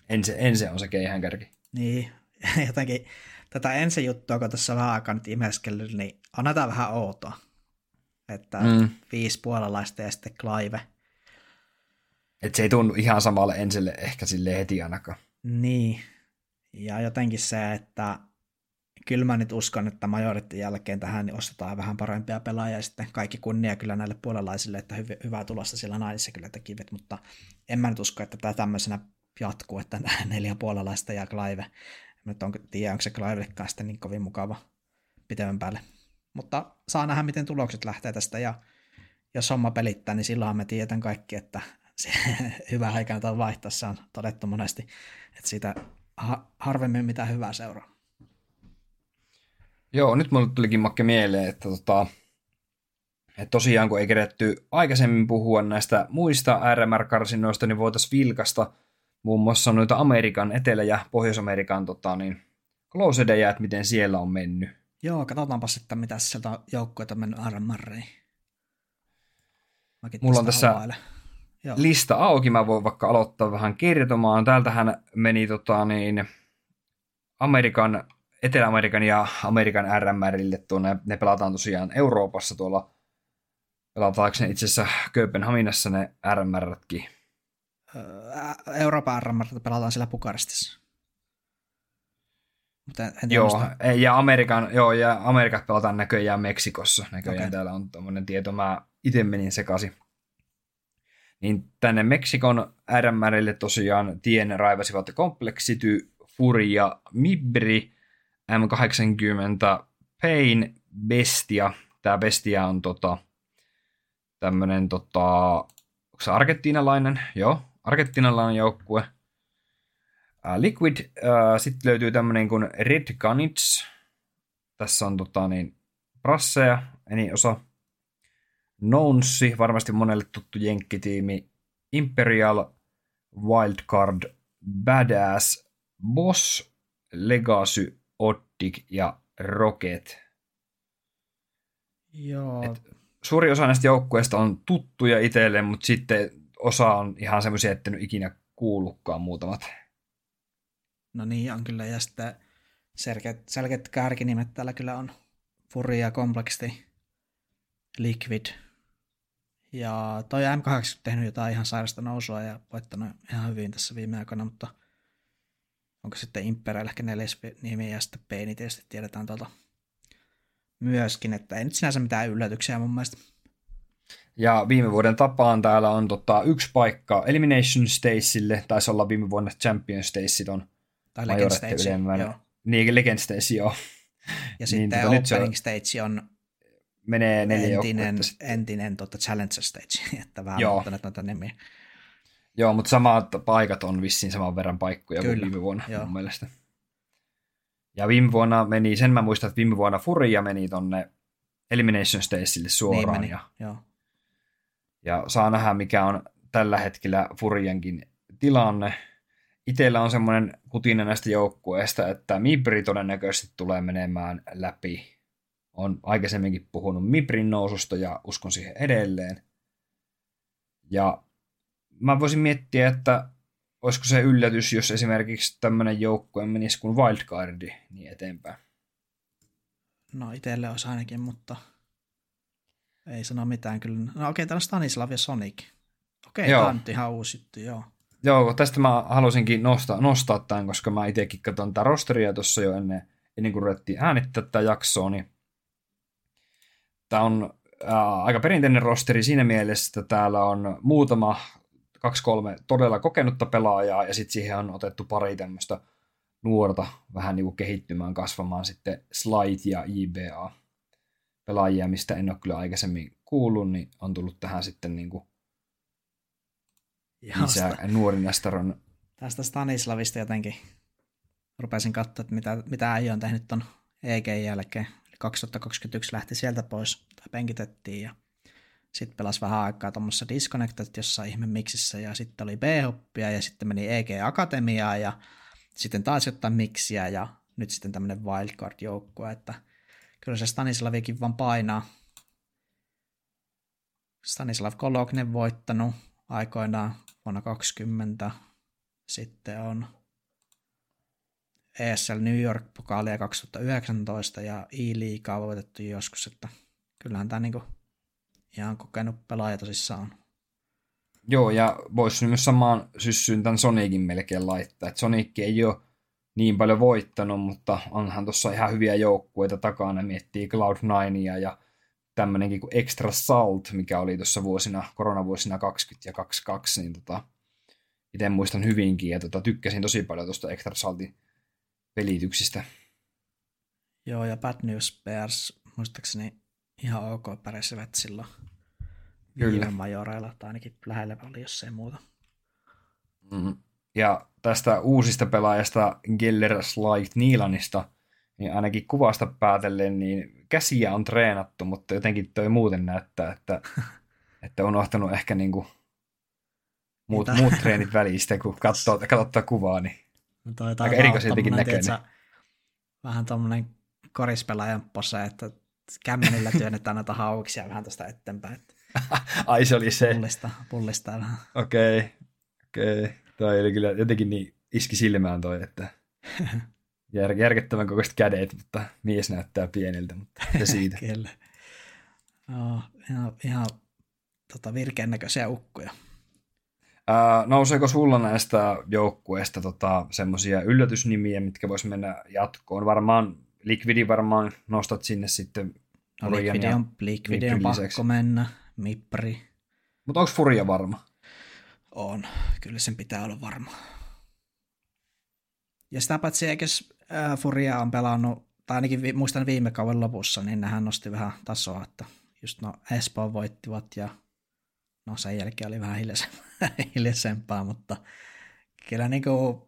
ensi, ensi on se keihään kärki. Niin, jotenkin tätä ensi juttua, kun tässä vähän aikaa nyt imeskellyt, niin on näitä vähän outoa. Että mm. viisi puolalaista ja sitten Clive. Että se ei tunnu ihan samalle ensille ehkä sille heti ainakaan. Niin. Ja jotenkin se, että kyllä mä nyt uskon, että majoritin jälkeen tähän niin ostetaan vähän parempia pelaajia sitten kaikki kunnia kyllä näille puolalaisille, että hyv- hyvää tulosta siellä naisissa kyllä tekivät, mutta en mä nyt usko, että tämä tämmöisenä jatkuu, että neljä puolalaista ja Clive mutta onko, tiedä, onko se Cliveillekaan sitten niin kovin mukava pitemmän päälle. Mutta saa nähdä, miten tulokset lähtee tästä, ja jos homma pelittää, niin silloin me tiedetään kaikki, että se hyvä aika kannattaa vaihtaa, se on todettu monesti, että siitä ha- harvemmin mitä hyvää seuraa. Joo, nyt mulle tulikin Makke mieleen, että tota, että tosiaan kun ei kerätty aikaisemmin puhua näistä muista RMR-karsinoista, niin voitaisiin vilkasta muun muassa noita Amerikan, Etelä- ja Pohjois-Amerikan tota, niin, closedejä, että miten siellä on mennyt. Joo, katsotaanpa sitten, mitä sieltä joukkueita on mennyt RMRiin. Mulla on tässä availen. Joo. lista auki, mä voin vaikka aloittaa vähän kertomaan. Täältähän meni tota, niin, Amerikan, Etelä-Amerikan ja Amerikan RMRille tuonne, ne pelataan tosiaan Euroopassa tuolla, pelataanko ne itse asiassa Kööpenhaminassa ne RMRtkin. Euroopan RMR pelataan siellä Bukarestissa. Mutta en, en Joo, ei, ja Amerikan, joo, ja Amerikat pelataan näköjään Meksikossa. Näköjään okay. täällä on tämmöinen tieto, mä itse menin sekaisin. Niin tänne Meksikon RMRille tosiaan tien raivasivat Complexity, Fury ja Mibri, M80 Pain, Bestia. Tämä Bestia on tota, tämmönen tota, onko se argentiinalainen? Joo, argentiinalainen joukkue. Ää, Liquid, sitten löytyy tämmöinen kuin Red Gunnits. Tässä on tota, niin, Brasseja, eni osa. Nounsi, varmasti monelle tuttu jenkkitiimi. Imperial, Wildcard, Badass, Boss, Legacy, Oddig ja Rocket. Joo, Et- Suuri osa näistä joukkueista on tuttuja itselleen, mutta sitten osa on ihan semmoisia, että en ikinä kuullutkaan muutamat. no niin on kyllä. Ja sitten selkeät, selkeät kärkinimet täällä kyllä on Fury ja Complexity, Liquid. Ja toi M8 on tehnyt jotain ihan sairasta nousua ja voittanut ihan hyvin tässä viime aikoina, mutta onko sitten Imperial ehkä neljäs nimi ja sitten Peini tietysti tiedetään tuolta myöskin, että ei nyt sinänsä mitään yllätyksiä mun mielestä. Ja viime vuoden tapaan täällä on tota, yksi paikka Elimination Stageille, taisi olla viime vuonna Champion Stage on Tai Legend Stage, ylemmän. joo. Niin, Legend Stage, joo. Ja Niin, sitten tota, nyt se on- Opening Stage on Menee neljä entinen, entinen tota Challenger Stage, että vähän Joo. noita nimiä. Joo, mutta samat paikat on vissiin saman verran paikkoja kuin Kyllä, viime vuonna joo. mun mielestä. Ja viime vuonna meni, sen mä muistan, että viime vuonna Furia meni tonne Elimination Stageille suoraan. niin meni, ja, joo. Ja saa nähdä, mikä on tällä hetkellä Furiankin tilanne. Itellä on semmoinen kutina näistä joukkueista, että Mibri todennäköisesti tulee menemään läpi. On aikaisemminkin puhunut Mibrin noususta ja uskon siihen edelleen. Ja mä voisin miettiä, että olisiko se yllätys, jos esimerkiksi tämmöinen joukkue menisi kuin Wildcardi niin eteenpäin. No itselle olisi ainakin, mutta ei sano mitään kyllä. No okei, täällä on Stanislav ja Sonic. Okei, Joo. tämä on ihan uusi juttu, joo. Joo, tästä mä halusinkin nostaa, nostaa tämän, koska mä itsekin katson tätä rosteria tuossa jo ennen, ennen kuin ruvettiin äänittää tätä jaksoa, niin tämä on ää, aika perinteinen rosteri siinä mielessä, että täällä on muutama, kaksi kolme todella kokenutta pelaajaa, ja sitten siihen on otettu pari tämmöistä nuorta vähän niin kuin kehittymään, kasvamaan sitten Slide ja IBA pelaajia, mistä en ole kyllä aikaisemmin kuullut, niin on tullut tähän sitten niin kuin lisää nuori Nestaron tästä Stanislavista jotenkin rupesin katsoa, että mitä, mitä äijä on tehnyt ton EG jälkeen. Eli 2021 lähti sieltä pois, tai penkitettiin, ja sitten pelasi vähän aikaa tuommoisessa Disconnected jossain ihme miksissä, ja sitten oli B-hoppia, ja sitten meni EG Akatemiaan, ja sitten taas jotain miksiä, ja nyt sitten tämmöinen wildcard-joukkue, että kyllä se Stanislavikin vaan painaa. Stanislav Koloknen voittanut aikoinaan vuonna 20. Sitten on ESL New York-pokaalia 2019 ja E-liigaa voitettu joskus, että kyllähän tämä niinku ihan kokenut pelaaja tosissaan on. Joo, ja voisi myös samaan syssyyn tämän Sonicin melkein laittaa. Sonic ei ole niin paljon voittanut, mutta onhan tuossa ihan hyviä joukkueita takana. Miettii Cloud9 ja tämmöinenkin kuin Extra Salt, mikä oli tuossa vuosina, koronavuosina 20 ja 22, niin tota, itse muistan hyvinkin ja tota, tykkäsin tosi paljon tuosta Extra Saltin pelityksistä. Joo, ja Bad News Bears, muistaakseni ihan ok pärjäsivät silloin Kyllä. majoreilla, tai ainakin lähellä oli, jos ei muuta. Mm. Ja tästä uusista pelaajasta Geller Slide Niilanista, niin ainakin kuvasta päätellen, niin käsiä on treenattu, mutta jotenkin toi muuten näyttää, että, että on unohtanut ehkä niinku muut, muut treenit välistä, kun katsoo, katsoo kuvaa, niin No toi aika näköinen. tiedätkö, Vähän tommonen korispelaajan pose, että kämmenillä työnnetään näitä hauksia vähän tästä eteenpäin. Että Ai se oli se. pullista, pullista vähän. Okei, okay. okei. Okay. Toi oli kyllä jotenkin niin iski silmään toi, että jär, järkettävän kokoiset kädet, mutta mies näyttää pieneltä, mutta se siitä. Kyllä. Joo, ihan, ihan tota, virkeän näköisiä ukkoja. Ää, nouseeko sulla näistä joukkueista tota, semmoisia yllätysnimiä, mitkä vois mennä jatkoon? Varmaan Liquidi varmaan nostat sinne sitten No, Liquidi ja on, Liquidi on pakko mennä. Mipri Mutta onko Furia varma? On. Kyllä sen pitää olla varma. Ja sitä paitsi eikös äh, Furia on pelannut, tai ainakin vi, muistan viime kauden lopussa, niin nehän nosti vähän tasoa, että just no Espoo voittivat ja no sen jälkeen oli vähän hiljaisempaa, hiljaisempaa mutta kyllä niinku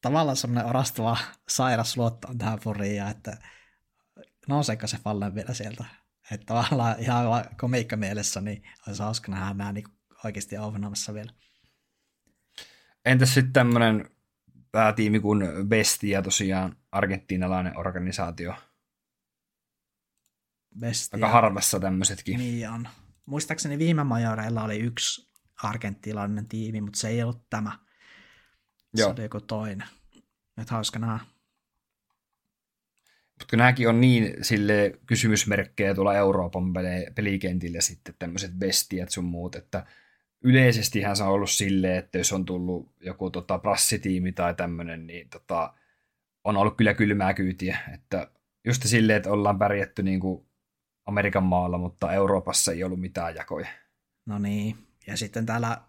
tavallaan semmoinen orastava sairas luotto on tähän Furiaan, että nouseeko se Fallen vielä sieltä. Että tavallaan ihan komiikka mielessä, niin olisi hauska nähdä nämä niin oikeasti overnomassa vielä. Entäs sitten tämmöinen päätiimi kuin Bestia, tosiaan argentiinalainen organisaatio. Bestia. Aika harvassa tämmöisetkin. Niin on. Muistaakseni viime majoreilla oli yksi argentilainen tiimi, mutta se ei ollut tämä. Se Joo. oli joku toinen. Nyt hauska nähdä. Mutta kun nämäkin on niin sille kysymysmerkkejä tuolla Euroopan pele- pelikentillä sitten tämmöiset bestiat sun muut, että yleisestihän se on ollut silleen, että jos on tullut joku tota, prassitiimi tai tämmöinen, niin tota, on ollut kyllä kylmää kyytiä. Että just silleen, että ollaan pärjätty niin kuin Amerikan maalla, mutta Euroopassa ei ollut mitään jakoja. No niin. Ja sitten täällä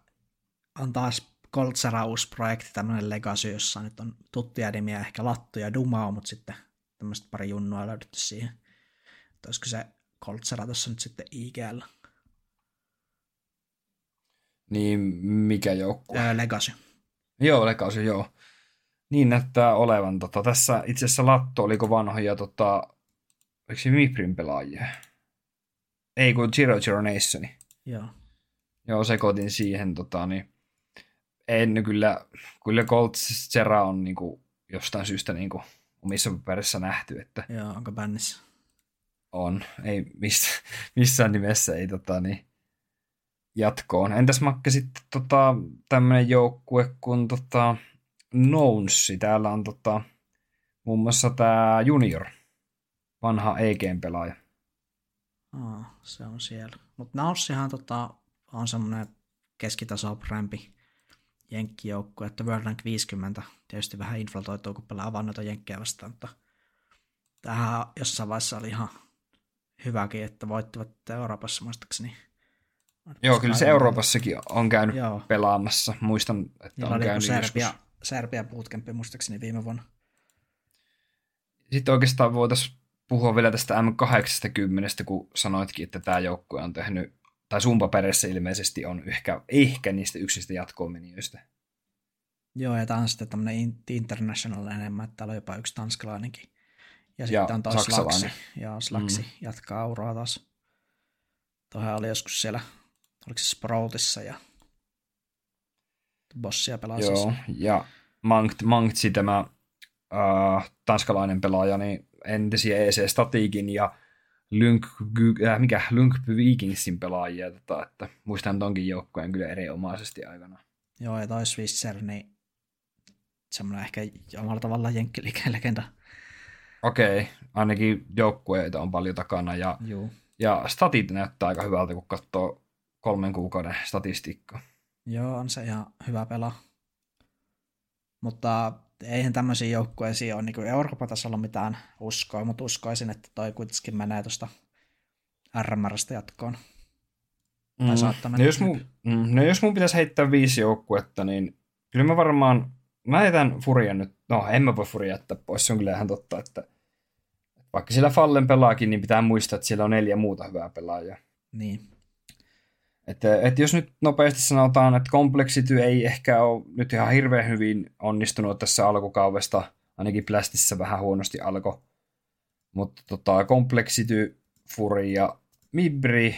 on taas Coltsera uusi projekti, tämmöinen Legacy, jossa nyt on tuttuja nimiä, ehkä Lattu ja Dumao, mutta sitten tämmöistä pari junnua löydetty siihen. Että olisiko se Coltsera tuossa nyt sitten IGL. Niin mikä joukkue? Öö, Legacy. Joo, Lekausi, joo. Niin näyttää olevan. Tota, tässä itse asiassa Latto, oliko vanhoja, tota, oliko se Miprin pelaajia? Ei, kun Giro Giro Nationi. Joo. Joo, sekoitin siihen, tota, niin en kyllä, kyllä Colt Serra on niinku, jostain syystä niinku, omissa paperissa nähty, että Joo, onko bännissä? on. Ei miss, missään nimessä ei tota, niin, jatkoon. Entäs Makke sitten tota, tämmöinen joukkue kuin tota, Nounsi. Täällä on tota, muun muassa tämä Junior, vanha EGn pelaaja. Aa, se on siellä. Mutta Naussihan tota, on semmoinen keskitaso rämpi jenkkijoukkue, että World Rank 50 tietysti vähän inflatoituu, kun pelaa vaan noita jenkkejä vastaan, mutta tähän jossain vaiheessa oli ihan hyväkin, että voittivat Euroopassa muistaakseni. Joo, kyllä se Euroopassakin on käynyt Joo. pelaamassa. Muistan, että Niillä on käynyt Serbia, joskus. Serbia bootcampi muistaakseni viime vuonna. Sitten oikeastaan voitaisiin puhua vielä tästä M80, kun sanoitkin, että tämä joukkue on tehnyt, tai sun paperissa ilmeisesti on ehkä, ehkä niistä yksistä jatkoon-menijöistä. Joo, ja tämä on sitten tämmöinen in- international enemmän, että täällä on jopa yksi tanskalainenkin. Ja, Ja sitten on taas. Slaksi. Ja Slaksi mm. jatkaa uraa taas. Tuohan oli joskus siellä, oliko se Sproutissa ja bossia pelaa Joo, siis. ja Mangt, Mangtsi, tämä äh, tanskalainen pelaaja, niin entisiä EC Statikin ja Lynk, äh, mikä, Lynkby Vikingsin pelaajia, tota, että muistan tonkin joukkueen kyllä erinomaisesti aikana. Joo, ja toi Swisser, niin semmoinen ehkä omalla tavallaan jenkkiliiken-legenda. Okei, ainakin joukkueita on paljon takana ja, Joo. ja statit näyttää aika hyvältä, kun katsoo kolmen kuukauden statistiikkaa. Joo, on se ihan hyvä pelaa. Mutta eihän tämmöisiin joukkueisiin ole niin Euroopan tasolla mitään uskoa, mutta uskoisin, että toi kuitenkin menee tuosta RMRstä jatkoon. Tai saattaa no, mennä jos mun, mm, no jos mun pitäisi heittää viisi joukkuetta, niin kyllä mä varmaan, mä jätän Furian nyt, no en mä voi Furia jättää pois, se on kyllä ihan totta, että vaikka sillä Fallen pelaakin, niin pitää muistaa, että siellä on neljä muuta hyvää pelaajaa. Niin. Että, että jos nyt nopeasti sanotaan, että Complexity ei ehkä ole nyt ihan hirveän hyvin onnistunut tässä alkukaudesta, ainakin Plastissä vähän huonosti alkoi. Mutta tota, Complexity, Fury ja Mibri,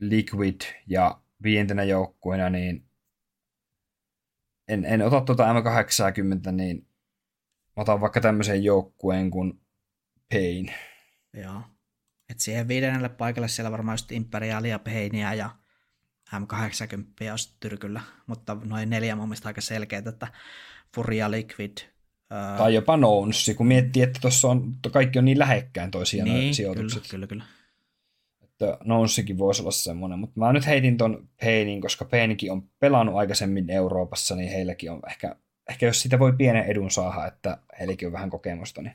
Liquid ja viientenä joukkueena, niin en, en ota tuota M80, niin otan vaikka tämmöisen joukkueen kuin Pain. Joo. Et siihen viidennelle paikalle siellä varmaan just Imperialia, Painia ja M80 on tyrkyllä, mutta noin neljä mun mielestä aika selkeät, että Furia Liquid. Ää... Tai jopa Nounssi, kun miettii, että tuossa on, kaikki on niin lähekkäin toisiaan niin, sijoitukset. Kyllä, kyllä, kyllä. Että Nounssikin voisi olla semmoinen, mutta mä nyt heitin ton Painin, koska Painikin on pelannut aikaisemmin Euroopassa, niin heilläkin on ehkä, ehkä jos sitä voi pienen edun saada, että heilläkin on vähän kokemusta, niin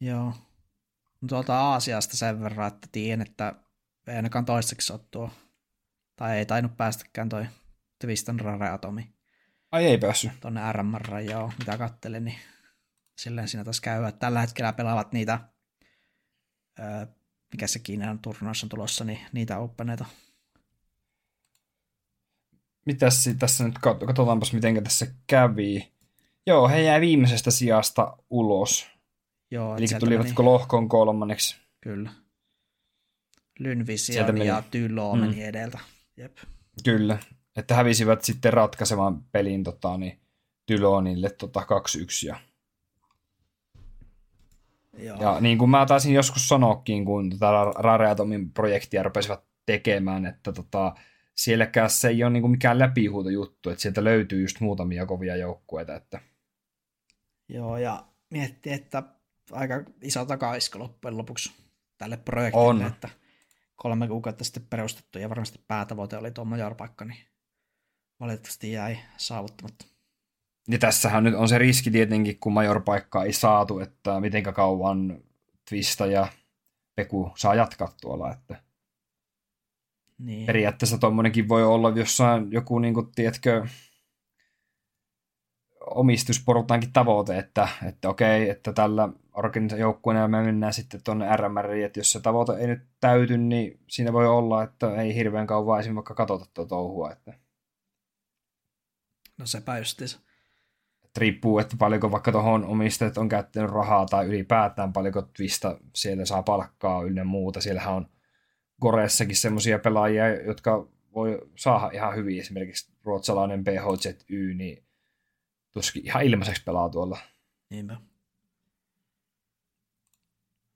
Joo. Tuolta Aasiasta sen verran, että tiedän, että ei ainakaan toistaiseksi ole tuo, tai ei tainnut päästäkään toi Twiston Rare Atomi. Ai ei päässyt. Tuonne RMR, joo, mitä kattelin, niin silleen siinä taas käy, että tällä hetkellä pelaavat niitä, öö, mikä se Kiinan turnaus on tulossa, niin niitä openeita. Mitäs tässä nyt, katsotaanpas miten tässä kävi. Joo, he jäi viimeisestä sijasta ulos. Joo, Eli tulivatko meni... lohkon kolmanneksi? Kyllä. Lynvision meni... ja Tylo mm. meni edeltä. Jep. Kyllä, että hävisivät sitten ratkaisevan pelin tota, niin, Tylonille tota, 2-1. Ja... Joo. ja niin kuin mä taisin joskus sanoakin, kun tätä Rareatomin projektia rupesivat tekemään, että tota, sielläkään se ei ole niin kuin mikään läpihuuto juttu, että sieltä löytyy just muutamia kovia joukkueita. Että... Joo, ja miettii, että aika iso takaisko loppujen lopuksi tälle projektille, on. että kolme kuukautta sitten perustettu ja varmasti päätavoite oli tuo majorpaikka, niin valitettavasti jäi saavuttamatta. Ja tässähän nyt on se riski tietenkin, kun majorpaikkaa ei saatu, että miten kauan Twista ja Peku saa jatkaa tuolla, että niin. periaatteessa tuommoinenkin voi olla jossain joku, niin kuin, tiedätkö, omistusporutaankin tavoite, että, että okei, että tällä joukkueena me mennään sitten tuonne RMR, että jos se tavoite ei nyt täyty, niin siinä voi olla, että ei hirveän kauan esimerkiksi vaikka katsota tuo touhua. Että... No se justiinsa. Että riippuu, että paljonko vaikka tuohon omistajat on käyttänyt rahaa tai ylipäätään paljonko Twista siellä saa palkkaa ynnä muuta. Siellähän on Koreassakin semmoisia pelaajia, jotka voi saada ihan hyvin. Esimerkiksi ruotsalainen PHZY, niin tuskin ihan ilmaiseksi pelaa tuolla. Niinpä.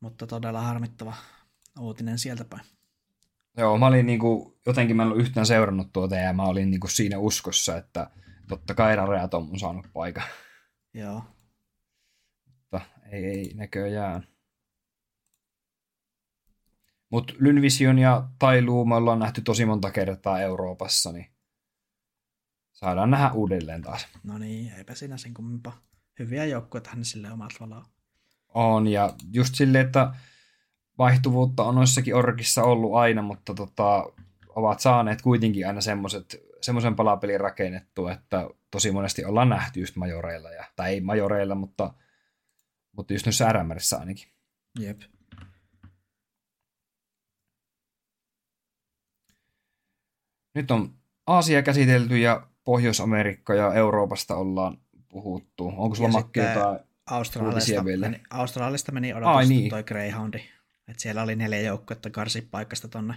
Mutta todella harmittava uutinen sieltä päin. Joo, mä olin niinku, jotenkin mä en ollut yhtään seurannut tuota ja mä olin niinku siinä uskossa, että totta kai Rareat on saanut paikan. Joo. Mutta ei, ei näköjään. Mutta Lynvision ja Tailuu me ollaan nähty tosi monta kertaa Euroopassa, niin saadaan nähdä uudelleen taas. No niin, eipä siinä sen kummempaa. Hyviä joukkueita hän sille omat valaa. On, ja just silleen, että vaihtuvuutta on noissakin orkissa ollut aina, mutta tota, ovat saaneet kuitenkin aina semmoisen palapelin rakennettu, että tosi monesti ollaan nähty just majoreilla, ja, tai ei majoreilla, mutta, mutta just noissa RMRissä ainakin. Jep. Nyt on Aasia käsitelty ja Pohjois-Amerikka ja Euroopasta ollaan puhuttu. Onko sulla makki jotain Australiasta meni, Australiasta meni odotus Ai, niin. toi Greyhoundi. Et siellä oli neljä joukkuetta karsi paikasta tonne.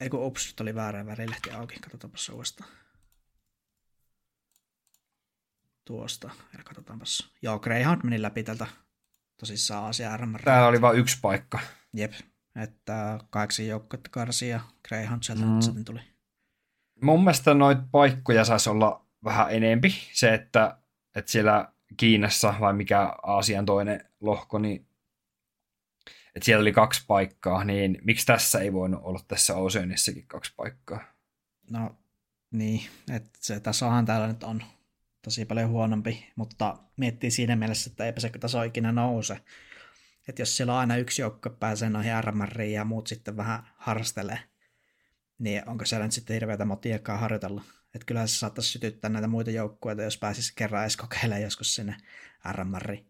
Ei kun ups, oli väärä värilehti auki. Katsotaanpas uudestaan. Tuosta. Ja katsotaanpas. Joo, Greyhound meni läpi tältä tosissaan Aasia RMR. Täällä oli vain yksi paikka. Jep. Että kahdeksan joukkuetta karsi ja Greyhound sieltä mm. sitten tuli. Mun mielestä noita paikkoja saisi olla vähän enempi. Se, että, että siellä Kiinassa vai mikä Aasian toinen lohko, niin että siellä oli kaksi paikkaa, niin miksi tässä ei voinut olla tässä Oceanissakin kaksi paikkaa? No niin, että se tasohan täällä nyt on tosi paljon huonompi, mutta miettii siinä mielessä, että eipä se taso ikinä nouse. Että jos siellä aina yksi joukko pääsee noihin ja muut sitten vähän harrastelee, niin onko siellä nyt sitten hirveätä motiikkaa harjoitella? Että kyllä se saattaisi sytyttää näitä muita joukkueita, jos pääsisi kerran edes kokeilemaan joskus sinne RMRiin.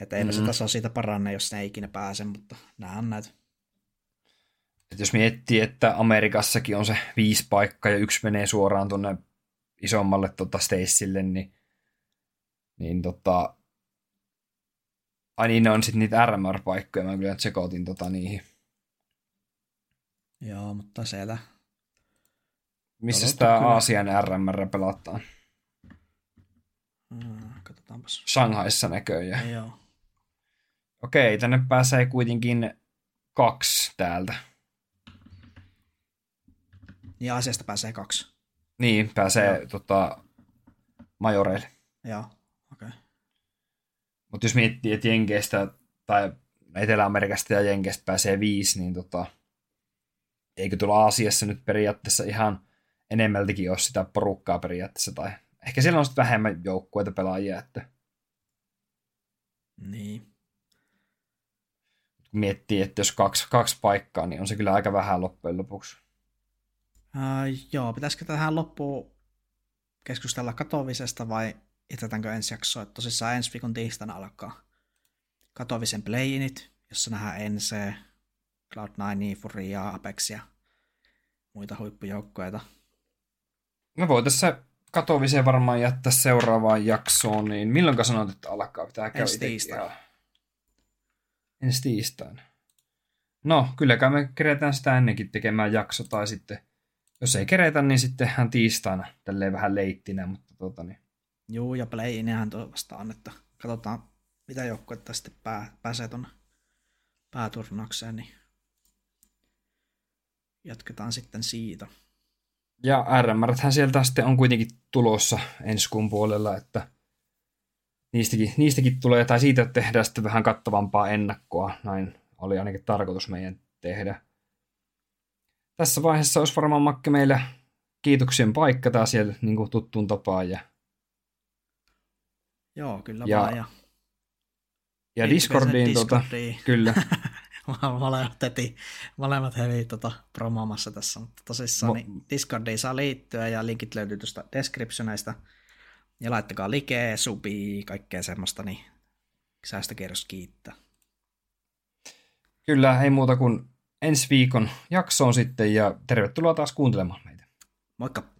Että eipä mm-hmm. se taso siitä paranne, jos ne ei ikinä pääse, mutta nämä on näitä. että jos miettii, että Amerikassakin on se viisi paikkaa ja yksi menee suoraan tuonne isommalle tota Stacelle, niin, niin tota, ai niin, ne on sitten niitä RMR-paikkoja, mä kyllä tsekootin tota niihin. Joo, mutta siellä... Missä sitä Aasian RMR pelataan? Hmm, katsotaanpas. Shanghaissa näköjään. Joo. Okei, tänne pääsee kuitenkin kaksi täältä. Niin asiasta pääsee kaksi. Niin, pääsee tota, majoreille. Joo, okei. Okay. Mutta jos miettii, että Jenkeistä tai Etelä-Amerikasta ja Jenkeistä pääsee viisi, niin tota, eikö tuolla Aasiassa nyt periaatteessa ihan enemmältikin ole sitä porukkaa periaatteessa, tai ehkä siellä on sitten vähemmän joukkueita pelaajia, että Niin. kun miettii, että jos kaksi, kaksi paikkaa, niin on se kyllä aika vähän loppujen lopuksi. Uh, joo, pitäisikö tähän loppuun keskustella katovisesta vai jätetäänkö ensi jaksoa? Tosissaan ensi viikon tiistaina alkaa katovisen playinit, jossa nähdään NC, Cloud9, Furia, Apex ja muita huippujoukkoja. Me voitaisiin se katoviseen varmaan jättää seuraavaan jaksoon, niin milloin sanot, että alkaa? Pitää käydä Ensi tiistaina. Ensi tiistaina. No, kylläkään me keretään sitä ennenkin tekemään jakso, tai sitten, jos ei keretä, niin sittenhän tiistaina, tälleen vähän leittinä, mutta tota niin. Juu, ja play-inihän tuo vasta on, että katsotaan mitä joukkuetta sitten pää, pääsee tuonne pääturnaukseen, niin jatketaan sitten siitä. Ja RMRthän sieltä sitten on kuitenkin tulossa ensi kuun puolella, että niistäkin, niistäkin tulee, tai siitä tehdään sitten vähän kattavampaa ennakkoa. Näin oli ainakin tarkoitus meidän tehdä. Tässä vaiheessa olisi varmaan Makke meillä kiitoksien paikka taas siellä niin kuin tuttuun tapaan. Ja, Joo, kyllä Ja vaan. Ja ja Discordiin, Discordiin. kyllä. molemmat heti, molemmat heti tota, promoomassa tässä, mutta tosissaan Mo- niin Discordiin saa liittyä ja linkit löytyy tuosta descriptioneista. Ja laittakaa likee, subii, kaikkea semmoista, niin säästökierros kiittää. Kyllä, ei muuta kuin ensi viikon jaksoon sitten ja tervetuloa taas kuuntelemaan meitä. Moikka!